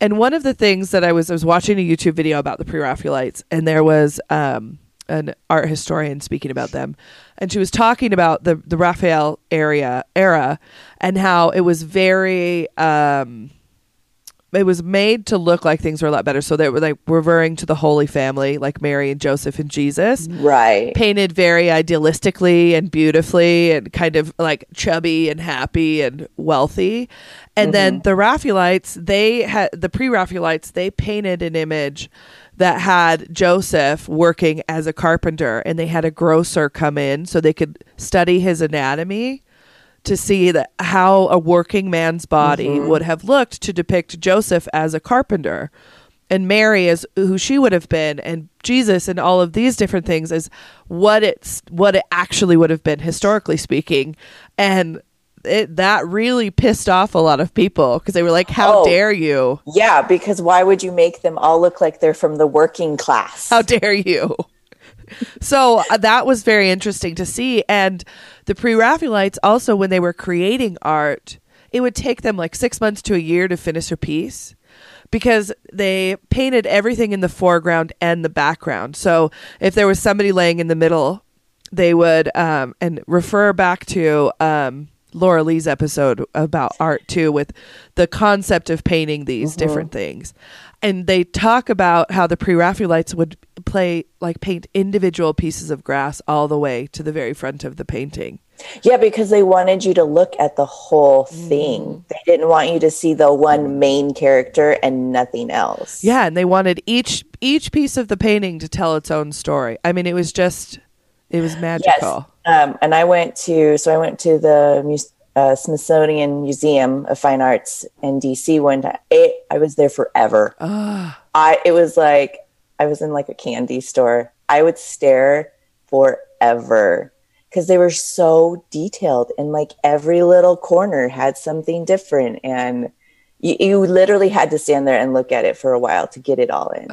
And one of the things that I was I was watching a YouTube video about the pre Raphaelites, and there was um, an art historian speaking about them, and she was talking about the the Raphael area era and how it was very. Um, it was made to look like things were a lot better. So they were like referring to the Holy Family, like Mary and Joseph and Jesus, Right. painted very idealistically and beautifully and kind of like chubby and happy and wealthy. And then the Raphaelites, they had the pre Raphaelites, they painted an image that had Joseph working as a carpenter and they had a grocer come in so they could study his anatomy to see that how a working man's body mm-hmm. would have looked to depict Joseph as a carpenter. And Mary as who she would have been and Jesus and all of these different things as what it's what it actually would have been historically speaking. And it that really pissed off a lot of people because they were like how Oh. dare you Yeah, because why would you make them all look like they're from the working class? how dare you so uh, that was very interesting to see and the pre-raphaelites also when they were creating art it would take them like six months to a year to finish a piece because they painted everything in the foreground and the background so if there was somebody laying in the middle they would um, and refer back to um, Laura Lee's episode about art too, with the concept of painting these different things. And they talk about how the pre Raphaelites would play, like, paint individual pieces of grass all the way to the very front of the painting. Yeah, because they wanted you to look at the whole thing. Mm. They didn't want you to see the one main character and nothing else. Yeah, and they wanted each each piece of the painting to tell its own story. I mean, it was just, it was Yes. Um, and I went to, so I went to the uh, Smithsonian Museum of Fine Arts in DC one time. It, I was there forever. I, it was like, I was in like a candy store. I would stare forever because they were so detailed and like every little corner had something different. And you, you literally had to stand there and look at it for a while to get it all in.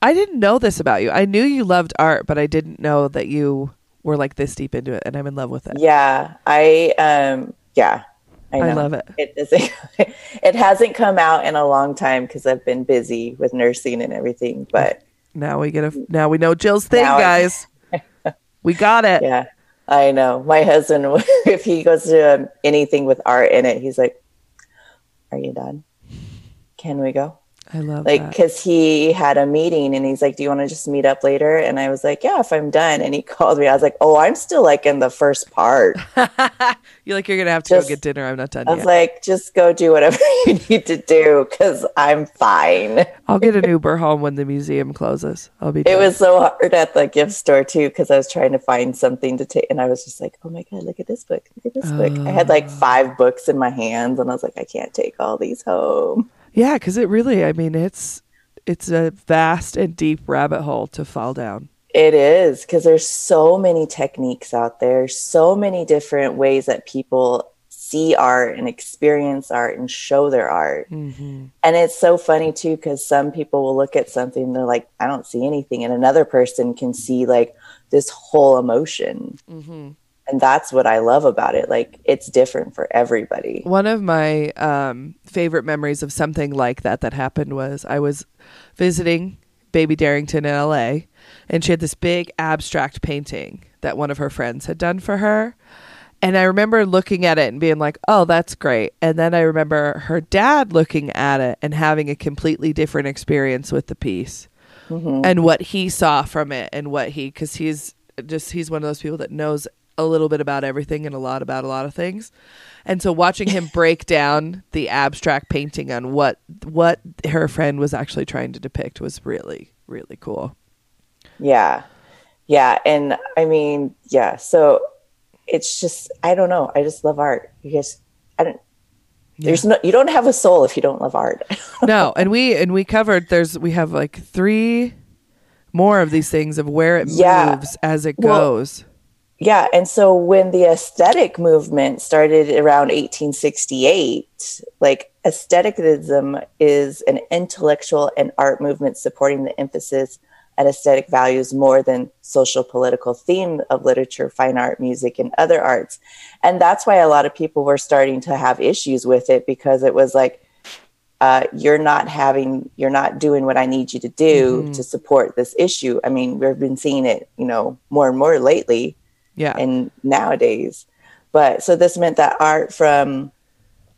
I didn't know this about you. I knew you loved art, but I didn't know that you were like this deep into it, and I'm in love with it. Yeah, I um yeah, I, I love it. It isn't, it hasn't come out in a long time because I've been busy with nursing and everything. But Now we get a. Now we know Jill's thing, I- guys. we got it. yeah, I know my husband. If he goes to um, anything with art in it, he's like, "Are you done? Can we go?" I love Like, because he had a meeting and he's like, "Do you want to just meet up later?" And I was like, "Yeah, if I'm done." And he called me. I was like, "Oh, I'm still like in the first part." You're like you're gonna have to Just- go get dinner. I'm not done I was yet. like, "Just go do whatever you need to do because I'm fine." I'll get an Uber home when the museum closes. I'll be. It was so hard at the gift store too because I was trying to find something to take, and I was just like, "Oh my god, look at this book! Look at this book!" I had like five ah. books in my hands, and I was like, "I can't take all these home." Yeah, because it really. I mean, it's it's a vast and deep rabbit hole to fall down. It is because there's so many techniques out there, so many different ways that people see art and experience art and show their art. Mm-hmm. And it's so funny too because some people will look at something and they're like, "I don't see anything," and another person can see like this whole emotion. Mm-hmm. And that's what I love about it. Like it's different for everybody. One of my um, favorite memories of something like that that happened was I was visiting Baby Darrington in LA, and she had this big abstract painting that one of her friends had done for her. And I remember looking at it and being like, oh, that's great. And then I remember her dad looking at it and having a completely different experience with the piece and what he saw from it and what he, because he's just, he's one of those people that knows a little bit about everything and a lot about a lot of things. And so watching him break down the abstract painting on what what her friend was actually trying to depict was really really cool. Yeah. Yeah. And I mean, yeah. So it's just, I don't know. I just love art. You guys, I don't, there's no, you don't have a soul if you don't love art. no, and we and we covered there's we have like three more of these things of where it Yeah. moves as it Well, goes. Yeah. And so when the aesthetic movement started around 1868, like aestheticism is an intellectual and art movement supporting the emphasis and aesthetic values more than social political theme of literature, fine art, music, and other arts. And that's why a lot of people were starting to have issues with it because it was like, uh, you're not having, you're not doing what I need you to do to support this issue. I mean, we've been seeing it, you know, more and more lately Yeah. and nowadays. But so this meant that art from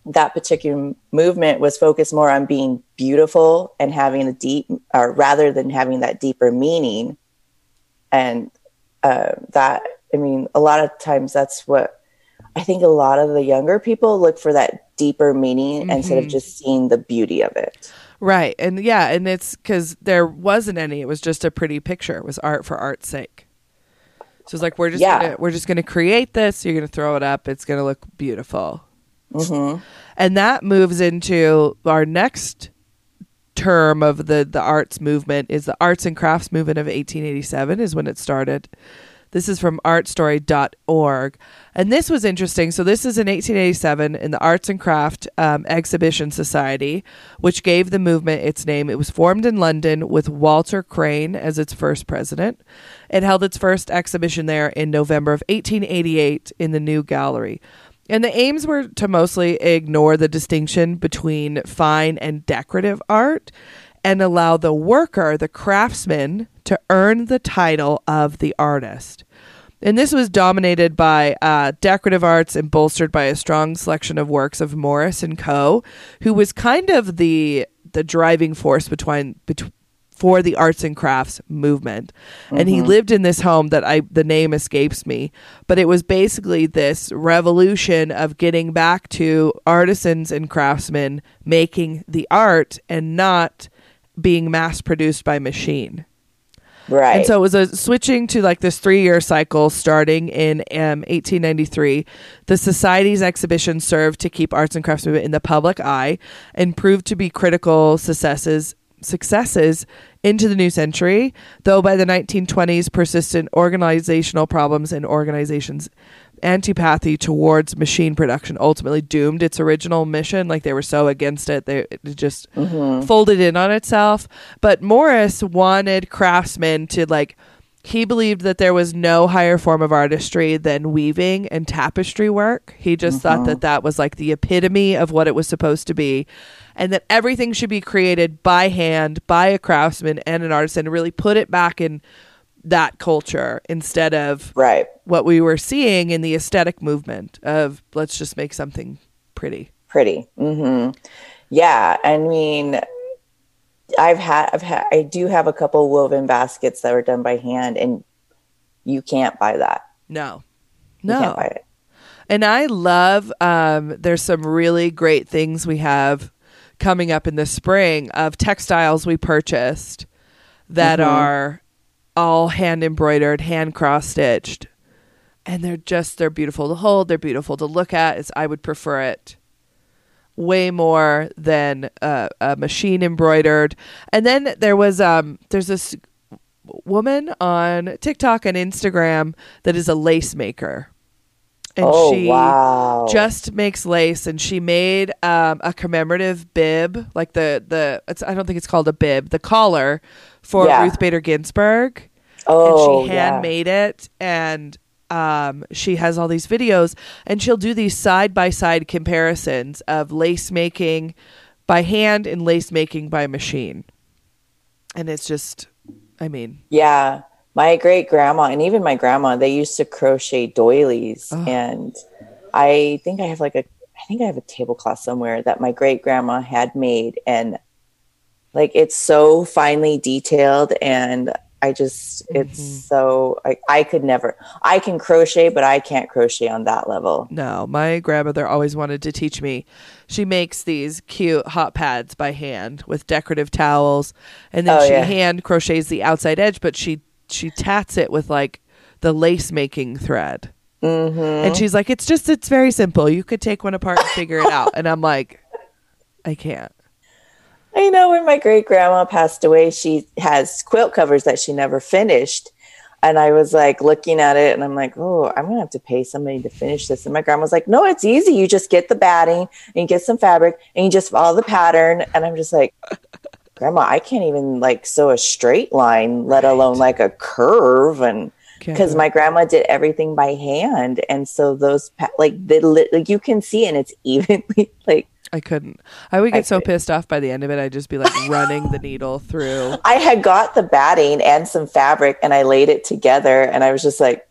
that particular movement was focused more on being beautiful and having a deep, or rather than having that deeper meaning. And uh, that, I mean, a lot of times that's what I think a lot of the younger people look for that deeper meaning instead of just seeing the beauty of it. Right. And yeah, and it's cuz there wasn't any. It was just a pretty picture. It was art for art's sake. So it's like we're just Yeah. gonna we're just gonna create this. You're gonna throw it up. It's gonna look beautiful. Mm-hmm. and that moves into our next term of the the arts movement is the arts and crafts movement of 1887 is when it started this is from artstory.org and this was interesting. So this is in 1887 in the arts and craft um, exhibition society which gave the movement its name. It was formed in london with walter crane as its first president. It held its first exhibition there in november of 1888 in the new gallery. And the aims were to mostly ignore the distinction between fine and decorative art and allow the worker, the craftsman, to earn the title of the artist. And this was dominated by uh, decorative arts and bolstered by a strong selection of works of Morris and Co., who was kind of the the driving force between, between for the arts and crafts movement. And he lived in this home that I the name escapes me, but it was basically this revolution of getting back to artisans and craftsmen making the art and not being mass produced by machine. Right. And so it was a switching to like this three year cycle starting in um, 1893. The Society's exhibition served to keep arts and crafts movement in the public eye and proved to be critical successes successes into the new century, though by the 1920s, persistent organizational problems and organizations' antipathy towards machine production ultimately doomed its original mission. Like they were so against it, they it just mm-hmm. folded in on itself. But Morris wanted craftsmen to like. He believed that there was no higher form of artistry than weaving and tapestry work. He just thought mm-hmm. that that was like the epitome of what it was supposed to be, and that everything should be created by hand by a craftsman and an artist, and really put it back in that culture instead of right. what we were seeing in the aesthetic movement of let's just make something pretty. pretty. hmm Yeah, I mean, I've had, I've had, I do have a couple woven baskets that were done by hand, and you can't buy that. No. No. And I love um there's some really great things we have coming up in the spring of textiles we purchased that are all hand embroidered, hand cross stitched. And they're just they're beautiful to hold, they're beautiful to look at. It's, I would prefer it way more than uh, a machine embroidered. And then there was um there's this woman on TikTok and Instagram that is a lace maker. And oh she wow! just makes lace and she made um, a commemorative bib like the the it's, i don't think it's called a bib the collar for Yeah. ruth bader ginsburg oh and she yeah. handmade it and um, she has all these videos and she'll do these side by side comparisons of lace making by hand and lace making by machine. And it's just, I mean, Yeah. My great grandma and even my grandma, they used to crochet doilies. Oh. And I think I have like a, I think I have a tablecloth somewhere that my great grandma had made. And like it's so finely detailed. And I just, it's Mhm. so, I, I could never, I can crochet, but I can't crochet on that level. no, my grandmother always wanted to teach me. She makes these cute hot pads by hand with decorative towels, and then Oh, she yeah. hand crochets the outside edge, but she she tats it with like the lace making thread. hmm And she's like, "It's just, it's very simple. You could take one apart and figure it out." And I'm like, "I can't." I know when my great grandma passed away, she has quilt covers that she never finished. And I was like looking at it and I'm like, oh, I'm going to have to pay somebody to finish this. And my grandma was like, no, it's easy. You just get the batting and you get some fabric and you just follow the pattern. And I'm just like, grandma, I can't even like sew a straight line, let alone like a curve. And because my grandma did everything by hand. And so those, pa- like, the, li- like you can see and it's evenly like, I couldn't. I would I get so could- pissed off by the end of it. I'd just be like running the needle through. I had got the batting and some fabric and I laid it together and I was just like,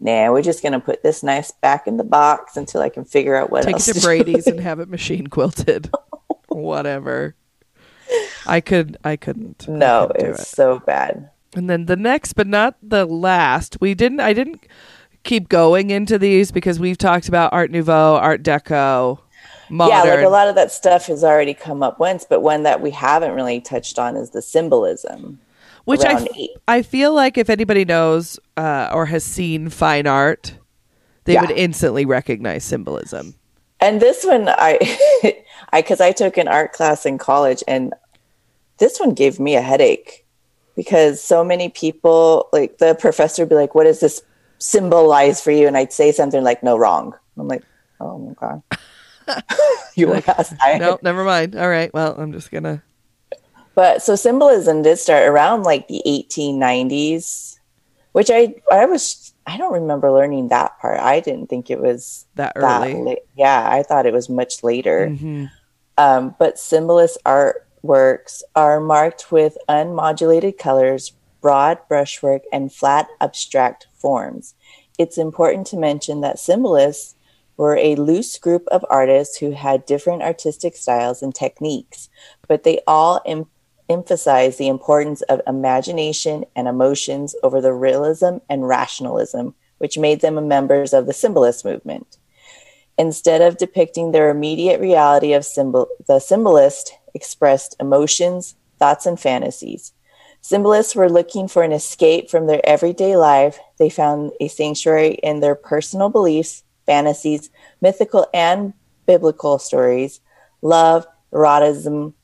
nah, we're just gonna put this nice back in the box until I can figure out what Take it else to do. Brady's and have it machine quilted. Whatever. I could. I couldn't. I No, couldn't it's it. so bad. And then the next, but not the last, we didn't. I didn't keep going into these because we've talked about Art Nouveau, Art Deco, modern. Yeah, like a lot of that stuff has already come up once, but one that we haven't really touched on is the symbolism. which I, f-. I feel like if anybody knows uh, or has seen fine art, they Yeah. would instantly recognize symbolism. And this one, I, I, because I took an art class in college, and this one gave me a headache because so many people, like the professor, would be like, "What does this symbolize for you?" And I'd say something like, "No, wrong." I'm like, "Oh my god." you were asked. I- no, never mind. All right. Well, I'm just gonna. But so symbolism did start around like the 1890s, which I I was I don't remember learning that part. I didn't think it was That that early. late. Yeah, I thought it was much later. Mhm. Um, but symbolist artworks are marked with unmodulated colors, broad brushwork, and flat abstract forms. It's important to mention that symbolists were a loose group of artists who had different artistic styles and techniques, but they all em- emphasize the importance of imagination and emotions over the realism and rationalism, which made them members of the symbolist movement. Instead of depicting their immediate reality of symbol, the symbolist expressed emotions, thoughts, and fantasies. Symbolists were looking for an escape from their everyday life. They found a sanctuary in their personal beliefs, fantasies, mythical and biblical stories, love, eroticism,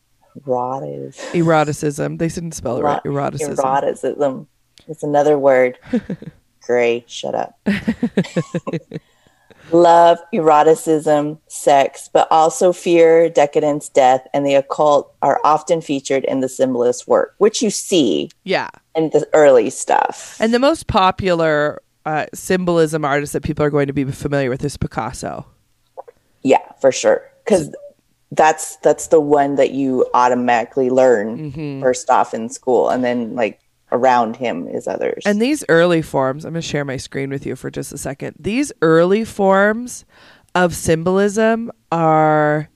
eroticism, Eroticism. They didn't spell it right. Eroticism. eroticism. It's another word. Grae, shut up. Love, eroticism, sex, but also fear, decadence, death, and the occult are often featured in the symbolist work, which you see yeah. in the early stuff. And the most popular uh, symbolism artist that people are going to be familiar with is Picasso. yeah, for sure. Because that's that's the one that you automatically learn Mm-hmm. first off in school, and then like around him is others. And these early forms, I'm going to share my screen with you for just a second. These early forms of symbolism are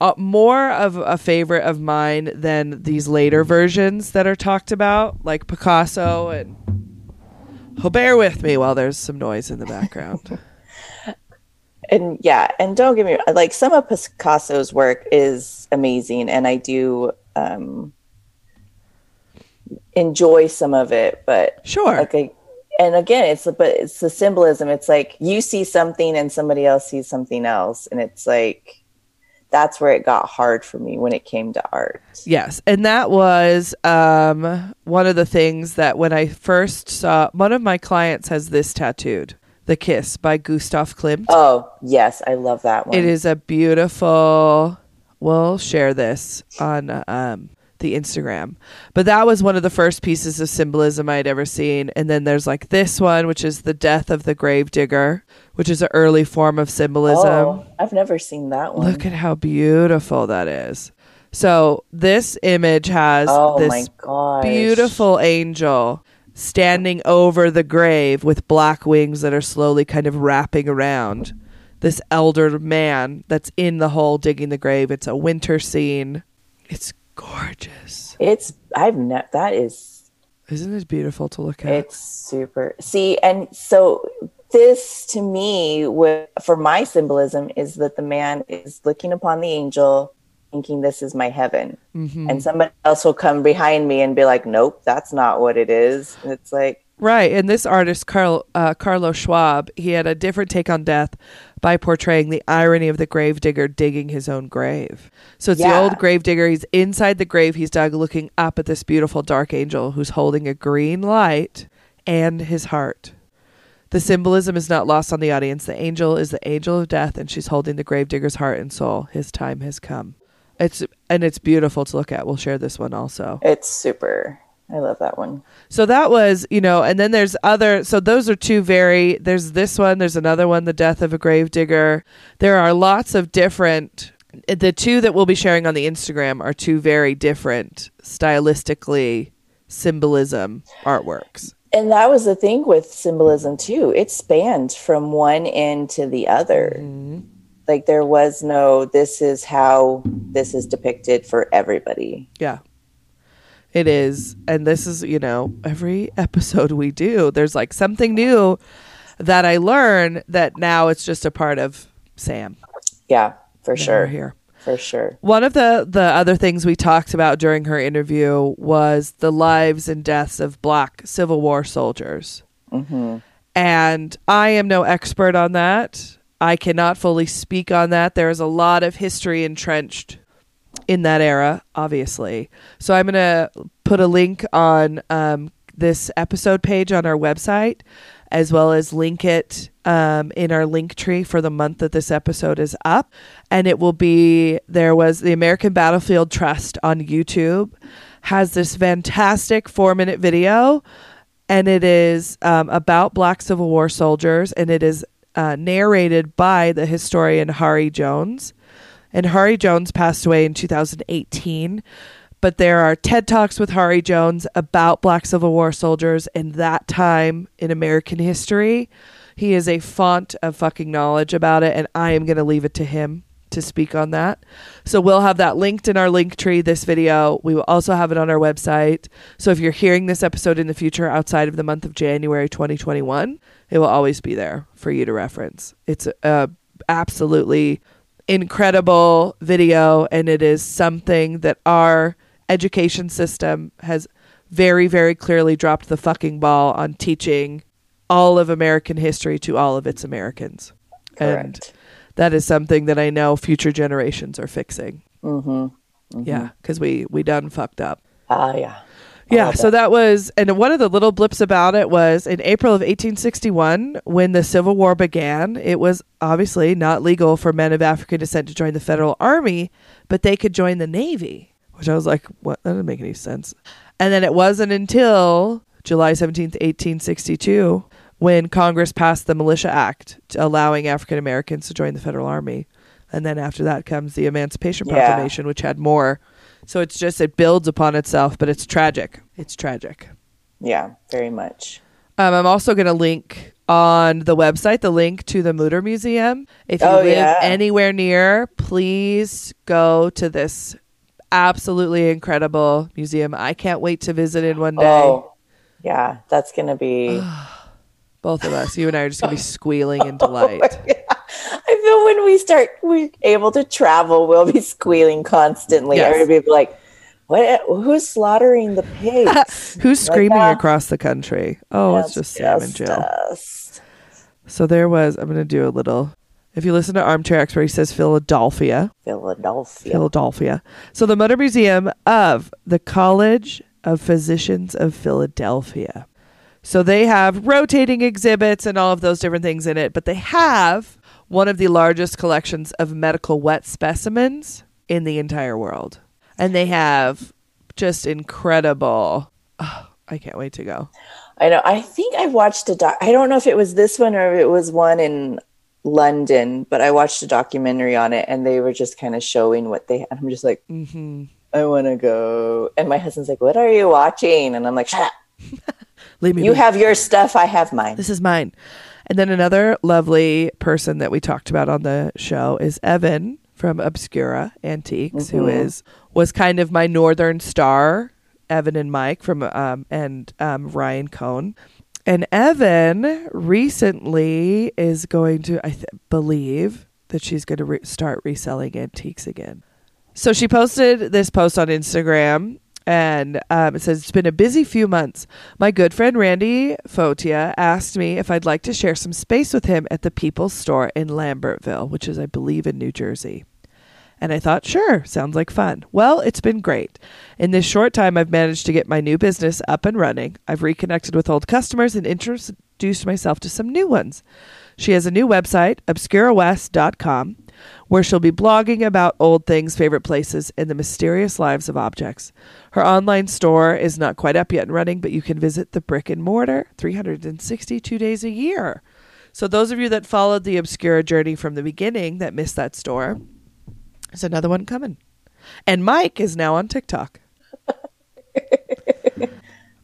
uh, more of a favorite of mine than these later versions that are talked about, like Picasso and. Oh, bear with me while there's some noise in the background. and yeah and don't get me like some of picasso's work is amazing and i do um enjoy some of it but sure. like I, and again it's but it's the symbolism it's like you see something and somebody else sees something else and it's like that's where it got hard for me when it came to art Yes, and that was um, one of the things that when I first saw one of my clients has this tattooed, "The Kiss" by Gustav Klimt. oh yes i love that one It is a beautiful. We'll share this on um, the Instagram. But that was one of the first pieces of symbolism I had ever seen. And then there's like this one, which is the death of the gravedigger, which is an early form of symbolism. Oh, I've never seen that one. Look at how beautiful that is. So this image has oh this beautiful angel standing over the grave with black wings that are slowly kind of wrapping around this elder man that's in the hole digging the grave. It's a winter scene. It's gorgeous. It's I've never that is Isn't it beautiful to look at? it's super. See, and so this to me with for my symbolism is that the man is looking upon the angel thinking this is my heaven. Mm-hmm. And somebody else will come behind me and be like, "Nope, that's not what it is." And it's like, Right, and this artist, Carl uh, Carlos Schwabe, he had a different take on death by portraying the irony of the gravedigger digging his own grave. So it's the Yeah. old gravedigger. He's inside the grave he's dug, looking up at this beautiful dark angel who's holding a green light and his heart. The symbolism is not lost on the audience. The angel is the angel of death, and she's holding the gravedigger's heart and soul. His time has come. It's and it's beautiful to look at. We'll share this one also. it's super. I love that one. So that was, you know, and then there's other. So those are two very. There's this one. There's another one. The death of a gravedigger. There are lots of different. The two that we'll be sharing on the Instagram are two very different stylistically symbolism artworks. And that was the thing with symbolism too. It spanned from one end to the other. Mm-hmm. Like there was no this is how this is depicted for everybody. Yeah. It is. And this is, you know, every episode we do, there's like something new that I learn that now it's just a part of Sam. Yeah, for sure. Here. For sure. One of the the other things we talked about during her interview was the lives and deaths of black Civil War soldiers. hmm And I am no expert on that. I cannot fully speak on that. There is a lot of history entrenched in that era, obviously. So I'm going to put a link on um, this episode page on our website, as well as link it um, in our link tree for the month that this episode is up. And it will be there was the American Battlefield Trust on YouTube has this fantastic four minute video and it is um, about black Civil War soldiers, and it is uh, narrated by the historian Hari Jones. And Hari Jones passed away in 2018. But there are TED Talks with Hari Jones about black Civil War soldiers and that time in American history. He is a font of fucking knowledge about it, and I am going to leave it to him to speak on that. So we'll have that linked in our link tree, this video. We will also have it on our website. So if you're hearing this episode in the future outside of the month of January 2021, it will always be there for you to reference. It's a absolutely incredible video and it is something that our education system has very very clearly dropped the fucking ball on teaching all of American history to all of its Americans. And Correct. that is something that I know future generations are fixing. Mm-hmm. Yeah, because we we done fucked up. Ah, yeah. Yeah, so that was, and one of the little blips about it was in April of 1861, when the Civil War began, it was obviously not legal for men of African descent to join the Federal Army, but they could join the Navy, which I was like, what? That doesn't make any sense. And then it wasn't until July 17th, 1862, when Congress passed the Militia Act allowing African Americans to join the Federal Army. And then after that comes the Emancipation Yeah. Proclamation, which had more. So it's just, it builds upon itself, but it's tragic. It's tragic. Yeah, very much. Um, I'm also going to link on the website the link to the Mutter Museum. If you Oh, live yeah. anywhere near, please go to this absolutely incredible museum. I can't wait to visit in one day. Oh, yeah, that's gonna be. Both of us, you and I, are just going to be squealing in delight. I feel when we start, we're able to travel, we'll be squealing constantly. Yes. Everybody be like, "What? Who's slaughtering the pigs?" Who's screaming that. across the country? Oh, it's just Sam and Jill. us. So there was. I'm going to do a little. If you listen to Armchair Expert, he says Philadelphia. Philadelphia. Philadelphia. So the Mutter Museum of the College of Physicians of Philadelphia. So they have rotating exhibits and all of those different things in it, but they have one of the largest collections of medical wet specimens in the entire world. And they have just incredible. Oh, I can't wait to go. I know. I think I watched a doc. I don't know if it was this one or if it was one in London, but I watched a documentary on it, and they were just kind of showing what they. And I'm just like, Mm-hmm. I want to go. And my husband's like, "What are you watching?" And I'm like, "Shut up! Leave me. You be. have your stuff. I have mine." This is mine. And then another lovely person that we talked about on the show is Evan from Obscura Antiques, who Mhm. is was kind of my northern star. Evan and Mike from um, and um, Ryan Cohn. And Evan recently is going to, I th- believe, that she's going to re- start reselling antiques again. So she posted this post on Instagram and um, it says, It's been a busy few months. My good friend Randy Fotia asked me if I'd like to share some space with him at the People's Store in Lambertville, which is, I believe, in New Jersey. And I thought, sure, sounds like fun. Well, it's been great. In this short time, I've managed to get my new business up and running. I've reconnected with old customers and introduced myself to some new ones. She has a new website, obscurawest.com, where she'll be blogging about old things, favorite places, and the mysterious lives of objects. Her online store is not quite up yet and running, but you can visit the brick and mortar 362 days a year. So, those of you that followed the Obscura journey from the beginning that missed that store, there's another one coming. And Mike is now on TikTok.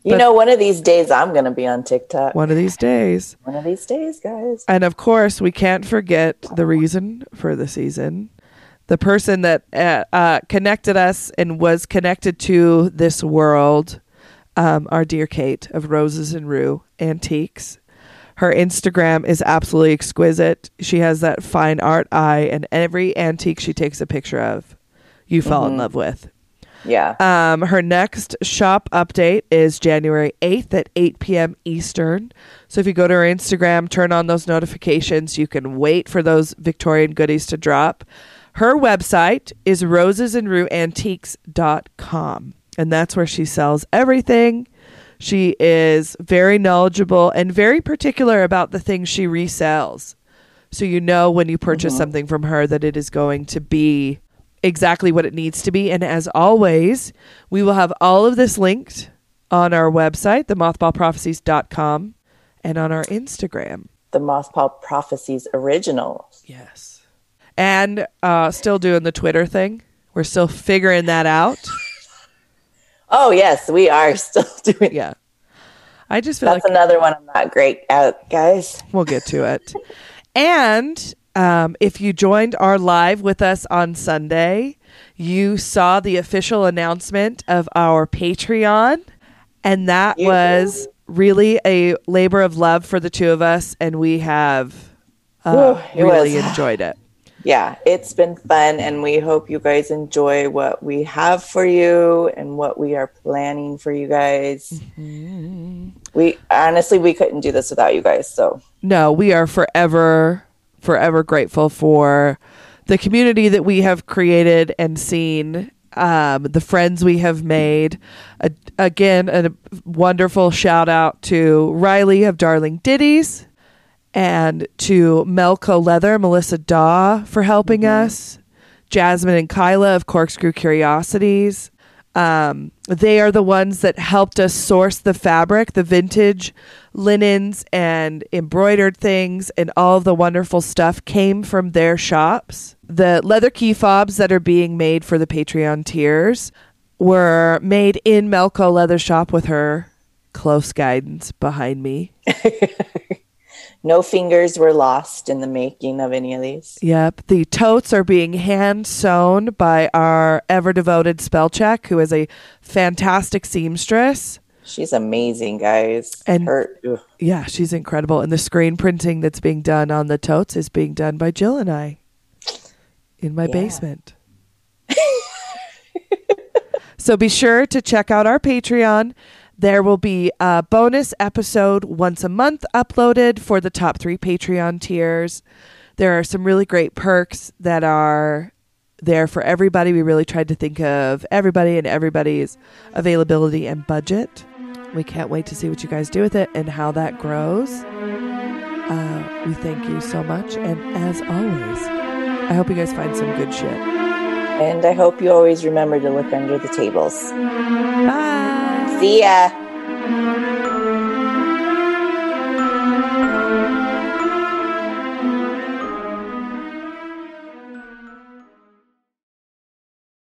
You But- know, one of these days I'm going to be on TikTok. One of these days. One of these days, guys. And of course, we can't forget the reason for the season. The person that uh, uh, connected us and was connected to this world, um, our dear Kate of Roses and Rue Antiques. Her Instagram is absolutely exquisite. She has that fine art eye, and every antique she takes a picture of, you fall in love with. Yeah. Um, her next shop update is January 8th at 8 p.m. Eastern. So if you go to her Instagram, turn on those notifications, you can wait for those Victorian goodies to drop. Her website is rosesandrueantiques.com, and that's where she sells everything. She is very knowledgeable and very particular about the things she resells. So you know when you purchase something from her that it is going to be exactly what it needs to be. And as always, we will have all of this linked on our website, themothballprophecies.com, and on our Instagram. the Mothball Prophecies original. Yes. And uh, still doing the Twitter thing. We're still figuring that out. Oh, yes, we are still doing Yeah. I just feel That's like another one I'm not great at, guys. We'll get to it. and um, if you joined our live with us on Sunday, you saw the official announcement of our Patreon. And that Yeah. was really a labor of love for the two of us. And we have uh, it really was. enjoyed it. Yeah, it's been fun, and we hope you guys enjoy what we have for you and what we are planning for you guys. We honestly, we couldn't do this without you guys. So no, we are forever, forever grateful for the community that we have created and seen, um, the friends we have made. Again, a wonderful shout out to Riley of Darling Ditties and to Melco Leather, Melissa Daw for helping us, Jasmine and Kyla of Corkscrew Curiosities. Um, they are the ones that helped us source the fabric, the vintage linens and embroidered things, and all of the wonderful stuff came from their shops. The leather key fobs that are being made for the Patreon tiers were made in Melco Leather Shop with her close guidance behind me. no fingers were lost in the making of any of these. Yep. The totes are being hand sewn by our ever devoted spell check, who is a fantastic seamstress. She's amazing, guys. And- her. Yeah, she's incredible. And the screen printing that's being done on the totes is being done by Jill and I in my Yeah. basement. so be sure to check out our Patreon. There will be a bonus episode once a month uploaded for the top three Patreon tiers. There are some really great perks that are there for everybody. We really tried to think of everybody and everybody's availability and budget. We can't wait to see what you guys do with it and how that grows. Uh, we thank you so much. And as always, I hope you guys find some good shit. And I hope you always remember to look under the tables. Bye. See ya.